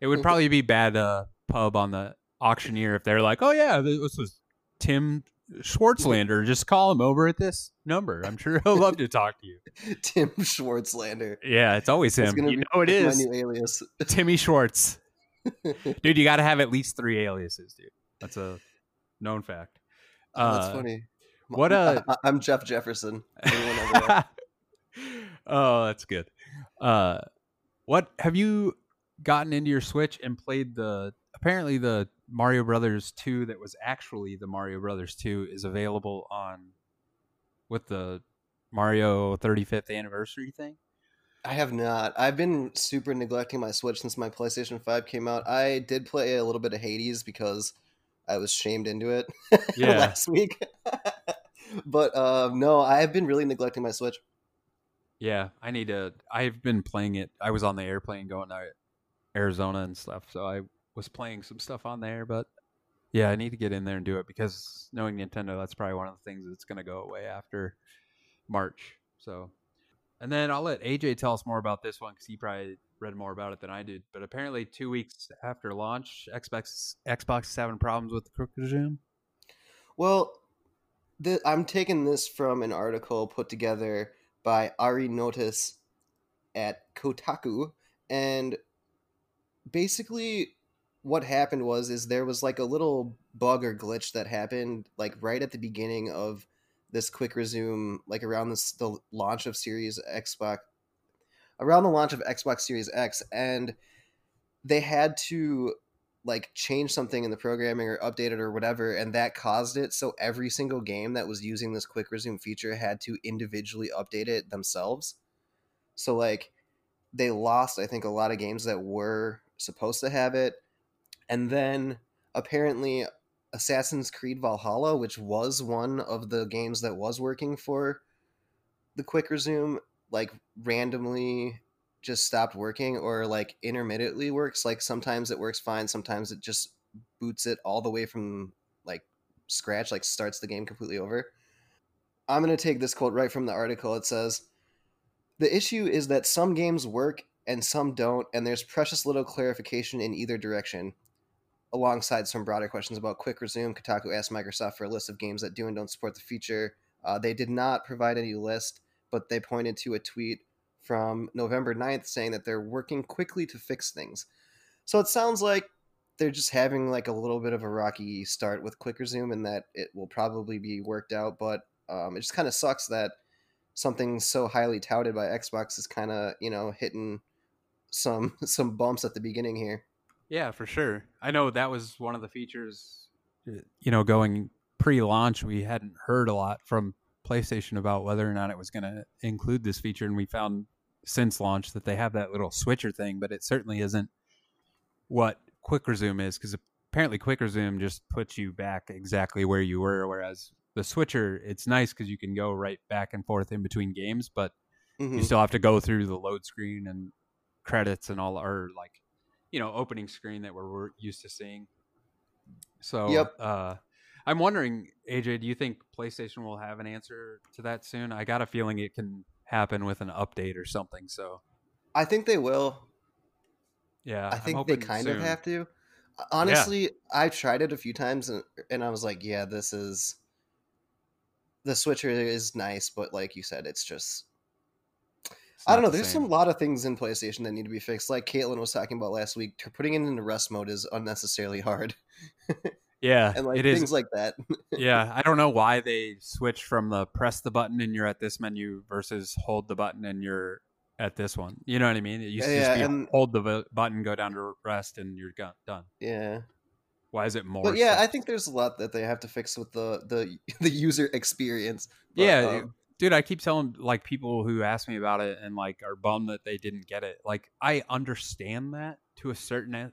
it would probably be bad uh pub on the auctioneer if they're like oh yeah this was tim schwartzlander just call him over at this number i'm sure he'll love to talk to you Tim Schwartzlander. yeah it's always It's him gonna you be know it is. my new alias. timmy schwartz dude you gotta have at least three aliases dude that's a known fact Oh, that's Uh, funny. what, uh, I, am Jeff Jefferson. Anyone ever know? oh, that's good. Uh, what have you gotten into your Switch and played the? Apparently, the Mario Brothers two that was actually the Mario Brothers two is available on with the Mario 35th anniversary thing. I have not. I've been super neglecting my Switch since my PlayStation 5 came out. I did play a little bit of Hades because I was shamed into it Yeah. last week. but um, no, I have been really neglecting my Switch. Yeah, I need to. I've been playing it. I was on the airplane going to Arizona and stuff, so I was playing some stuff on there. But yeah, I need to get in there and do it because knowing Nintendo, that's probably one of the things that's going to go away after March. So, and then I'll let AJ tell us more about this one because he probably read more about it than I did. But apparently, two weeks after launch, Xbox Xbox is having problems with the quick resume. Well, the, I'm taking this from an article put together by Ari Notis at Kotaku, and basically what happened was is there was like a little bug or glitch that happened like right at the beginning of this quick resume like around this the launch of series xbox around the launch of xbox series x and they had to like change something in the programming or update it or whatever and that caused it. So every single game that was using this quick resume feature had to individually update it themselves. So like they lost i think a lot of games that were supposed to have it. And then apparently assassin's creed valhalla which was one of the games that was working for the quick resume like randomly just stopped working or like intermittently works. Like sometimes it works fine, sometimes it just boots it all the way from like scratch, like starts the game completely over. I'm going to take this quote right from the article. It says, The issue is that some games work and some don't, and there's precious little clarification in either direction. Alongside some broader questions about Quick Resume, Kotaku asked Microsoft for a list of games that do and don't support the feature. Uh, they did not provide any list, but they pointed to a tweet from November 9th saying that they're working quickly to fix things. So it sounds like they're just having like a little bit of a rocky start with quick resume and that it will probably be worked out, but um, it just kind of sucks that something so highly touted by Xbox is kind of, you know, hitting some some bumps at the beginning here. Yeah, for sure. I know that was one of the features you know going pre-launch we hadn't heard a lot from PlayStation about whether or not it was going to include this feature, and we found since launch that they have that little switcher thing, but it certainly isn't what Quick Resume is because apparently Quick Resume just puts you back exactly where you were, whereas the switcher it's nice because you can go right back and forth in between games, but mm-hmm. you still have to go through the load screen and credits and all, or like you know opening screen that we're, we're used to seeing. So, yep. Uh, I'm wondering, AJ, do you think PlayStation will have an answer to that soon? I got a feeling it can happen with an update or something. So I think they will. Yeah, I think they kind soon. of have to. Honestly, yeah. I've tried it a few times and, and I was like, yeah, this is the switcher is nice, but like you said, it's just I don't know. The there's same. some lot of things in PlayStation that need to be fixed. Like Caitlin was talking about last week, putting it into rest mode is unnecessarily hard. Yeah, and like things is. like that. yeah, I don't know why they switch from the press the button and you're at this menu versus hold the button and you're at this one. You know what I mean? It used yeah, to just be and, hold the button, go down to rest, and you're done. Yeah. Why is it more? But yeah, I think there's a lot that they have to fix with the the the user experience. But, yeah, um, dude, I keep telling like people who ask me about it and like are bummed that they didn't get it. Like I understand that to a certain,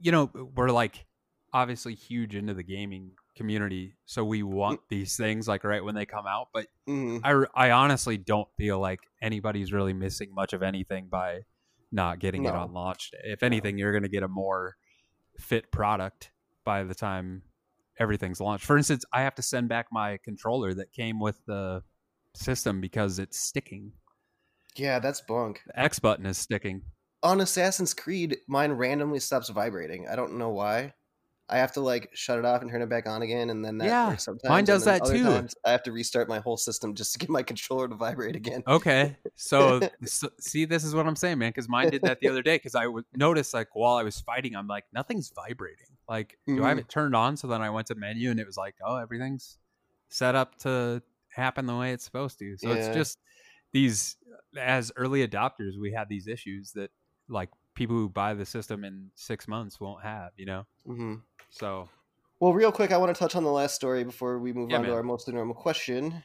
you know, we're like obviously huge into the gaming community, so we want mm. these things like right when they come out. But mm-hmm. I, I honestly don't feel like anybody's really missing much of anything by not getting no. it on launch day. If anything, you're going to get a more fit product by the time everything's launched. For instance, I have to send back my controller that came with the system because it's sticking. Yeah, that's bunk. The X button is sticking. On Assassin's Creed, mine randomly stops vibrating. I don't know why. I have to like shut it off and turn it back on again, and then that yeah. Mine does that too. I have to restart my whole system just to get my controller to vibrate again. Okay, so, so see, this is what I'm saying, man. Because mine did that the other day. Because I would notice like while I was fighting, I'm like nothing's vibrating. Like, mm-hmm. do I have mm-hmm. it turned on? So then I went to menu, and it was like, oh, everything's set up to happen the way it's supposed to. So yeah. it's just these as early adopters, we have these issues that like people who buy the system in six months won't have. You know. Mm-hmm. So, well, real quick, I want to touch on the last story before we move yeah, on man. to our mostly normal question.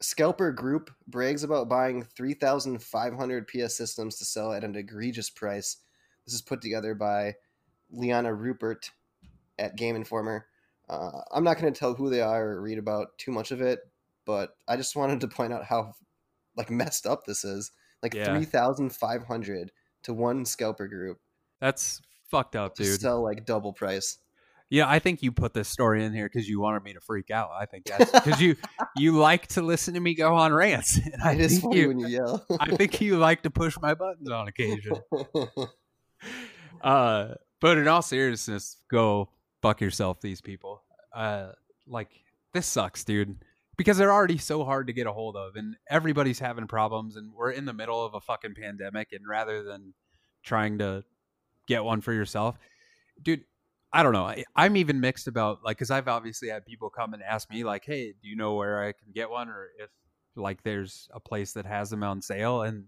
Scalper Group brags about buying 3,500 PS systems to sell at an egregious price. This is put together by Liana Ruppert at Game Informer. Uh, I'm not going to tell who they are or read about too much of it, but I just wanted to point out how like messed up this is. Like Yeah. three thousand five hundred to one scalper group That's fucked up, dude. sell like double price. Yeah, I think you put this story in here because you wanted me to freak out. I think that's because you you like to listen to me go on rants. And I It is think funny you, when you yell. I think you like to push my buttons on occasion. Uh, but in all seriousness, go fuck yourself, these people. Uh, like this sucks, dude. Because they're already so hard to get a hold of, and everybody's having problems, and we're in the middle of a fucking pandemic. And rather than trying to get one for yourself, dude, I don't know. I, I'm even mixed about like because I've obviously had people come and ask me like, "Hey, do you know where I can get one, or if like there's a place that has them on sale?" And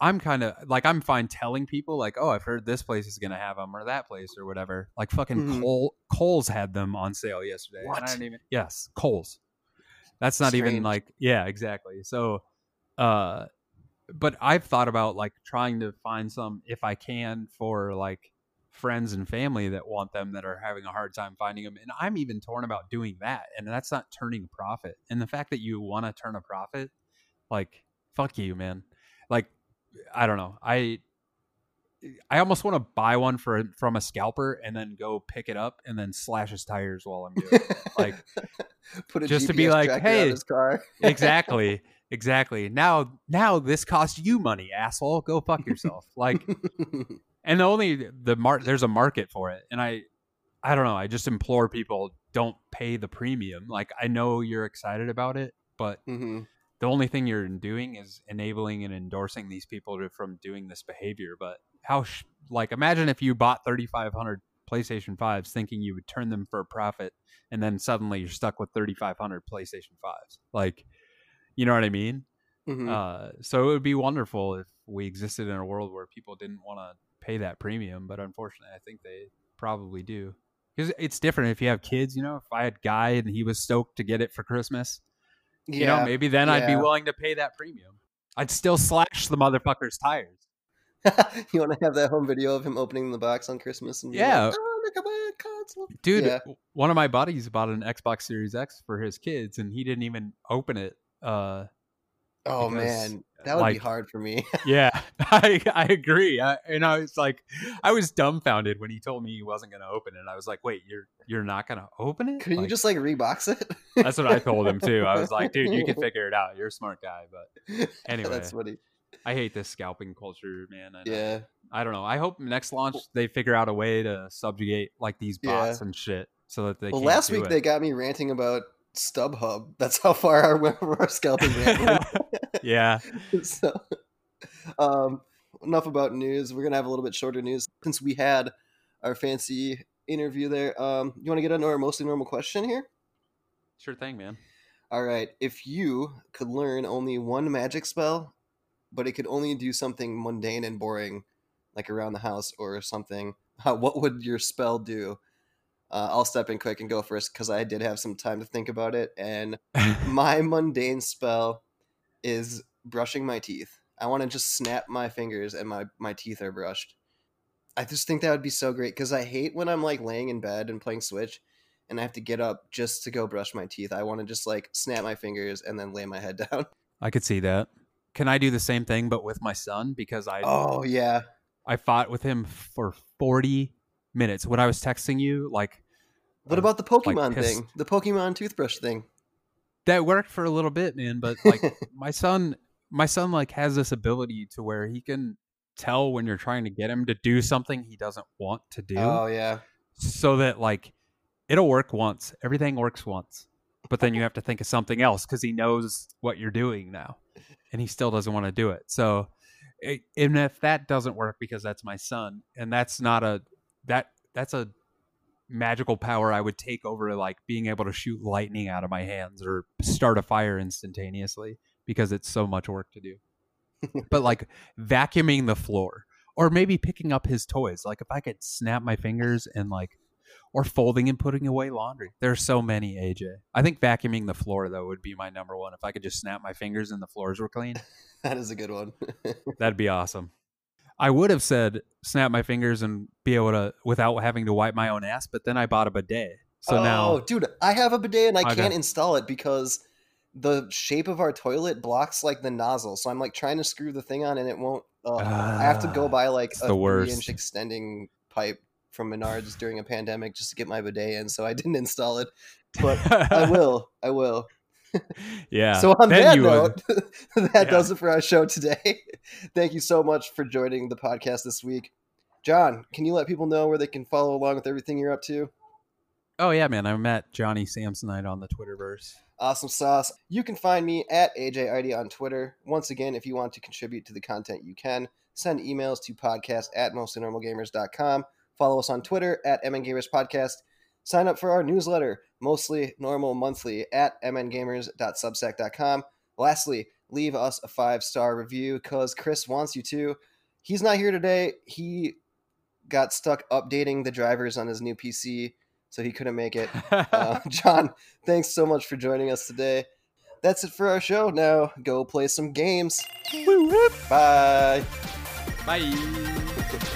I'm kind of like I'm fine telling people like, "Oh, I've heard this place is gonna have them, or that place, or whatever." Like fucking Mhm. Cole Kohl's had them on sale yesterday. and What? I didn't even yes, Kohl's. That's not even like yeah, exactly. So, uh, but I've thought about like trying to find some if I can for like friends and family that want them that are having a hard time finding them. And I'm even torn about doing that. And that's not turning a profit. And the fact that you want to turn a profit, like, fuck you, man. Like, I don't know. I I almost want to buy one for from a scalper and then go pick it up and then slash his tires while I'm doing it. Like Put a just to be like, "Hey, car. exactly. Exactly. Now now this costs you money, asshole. Go fuck yourself. Like and the only the mar- there's a market for it and i i don't know i just implore people don't pay the premium like i know you're excited about it but Mhm. the only thing you're doing is enabling and endorsing these people to, from doing this behavior but how sh- like imagine if you bought 3500 playstation 5s thinking you would turn them for a profit and then suddenly you're stuck with 3500 playstation 5s like you know what i mean Mhm. uh, so it would be wonderful if we existed in a world where people didn't want to pay that premium, but unfortunately, I think they probably do. Because it's different if you have kids. You know, if I had Guy and he was stoked to get it for Christmas, you know, maybe then I'd be willing to pay that premium. I'd still slash the motherfucker's tires. you want to have that home video of him opening the box on Christmas and Yeah. like, oh, look at my console. Dude, Yeah. one of my buddies bought an Xbox Series X for his kids, and he didn't even open it. Uh, Oh Because, man, that would be hard for me. Yeah, I I agree. I, and I was like, I was dumbfounded when he told me he wasn't going to open it. I was like, wait, you're you're not going to open it? Couldn't you just like rebox it? That's what I told him too. I was like, dude, you can figure it out. You're a smart guy, but Anyway. that's funny. I hate this scalping culture, man. I- Yeah, I don't know. I hope next launch they figure out a way to subjugate like these bots and shit, so that they. well, last week it. they got me ranting about StubHub. That's how far our, our scalping ran. yeah, so, um, enough about news. We're gonna have a little bit shorter news since we had our fancy interview there. Um, you want to get into our mostly normal question here? sure thing, man. All right. If you could learn only one magic spell, but it could only do something mundane and boring, like around the house or something, how, what would your spell do? Uh, I'll step in quick and go first because I did have some time to think about it. And my mundane spell is brushing my teeth. I want to just snap my fingers and my, my teeth are brushed. I just think that would be so great because I hate when I'm like laying in bed and playing Switch and I have to get up just to go brush my teeth. I want to just like snap my fingers and then lay my head down. I could see that. Can I do the same thing but with my son because I Oh yeah. I fought with him for 40 minutes when I was texting you like What about the Pokemon pissed. thing? The Pokemon toothbrush thing. that worked for a little bit, man, but like my son my son like has this ability to where he can tell when you're trying to get him to do something he doesn't want to do Oh yeah. so that like it'll work once. Everything works once. But then you have to think of something else cuz he knows what you're doing now and he still doesn't want to do it. So it, and if that doesn't work because that's my son and that's not a that that's a magical power I would take over like being able to shoot lightning out of my hands or start a fire instantaneously because it's so much work to do. but like vacuuming the floor or maybe picking up his toys. Like if I could snap my fingers and like or folding and putting away laundry. There's so many, AJ. I think vacuuming the floor though would be my number one. If I could just snap my fingers and the floors were clean, That is a good one. that'd be awesome. I would have said snap my fingers and be able to without having to wipe my own ass, but then I bought a bidet So oh, now, dude, I have a bidet and I Okay. can't install it because the shape of our toilet blocks like the nozzle. So I'm like trying to screw the thing on and it won't. Uh, I have to go Ah, buy like a the three worst. inch extending pipe from Menards during a pandemic just to get my bidet in. So I didn't install it, but I will. I will. yeah. So on that you note, that Yeah. does it for our show today. Thank you so much for joining the podcast this week. John, can you let people know where they can follow along with everything you're up to? oh yeah, man, I'm at Johnny Samsonite on the Twitterverse. Awesome sauce. You can find me at AJID on Twitter. Once again, if you want to contribute to the content, you can. Send emails to podcast at mostlynormalgamers.com. Follow us on Twitter at MNGamers Podcast. Sign up for our newsletter, Mostly Normal Monthly, at mngamers.substack.com. Lastly, leave us a five star review because Chris wants you to. He's not here today. He got stuck updating the drivers on his new PC, so he couldn't make it. Uh, John, thanks so much for joining us today. That's it for our show. Now go play some games. Bye. Bye.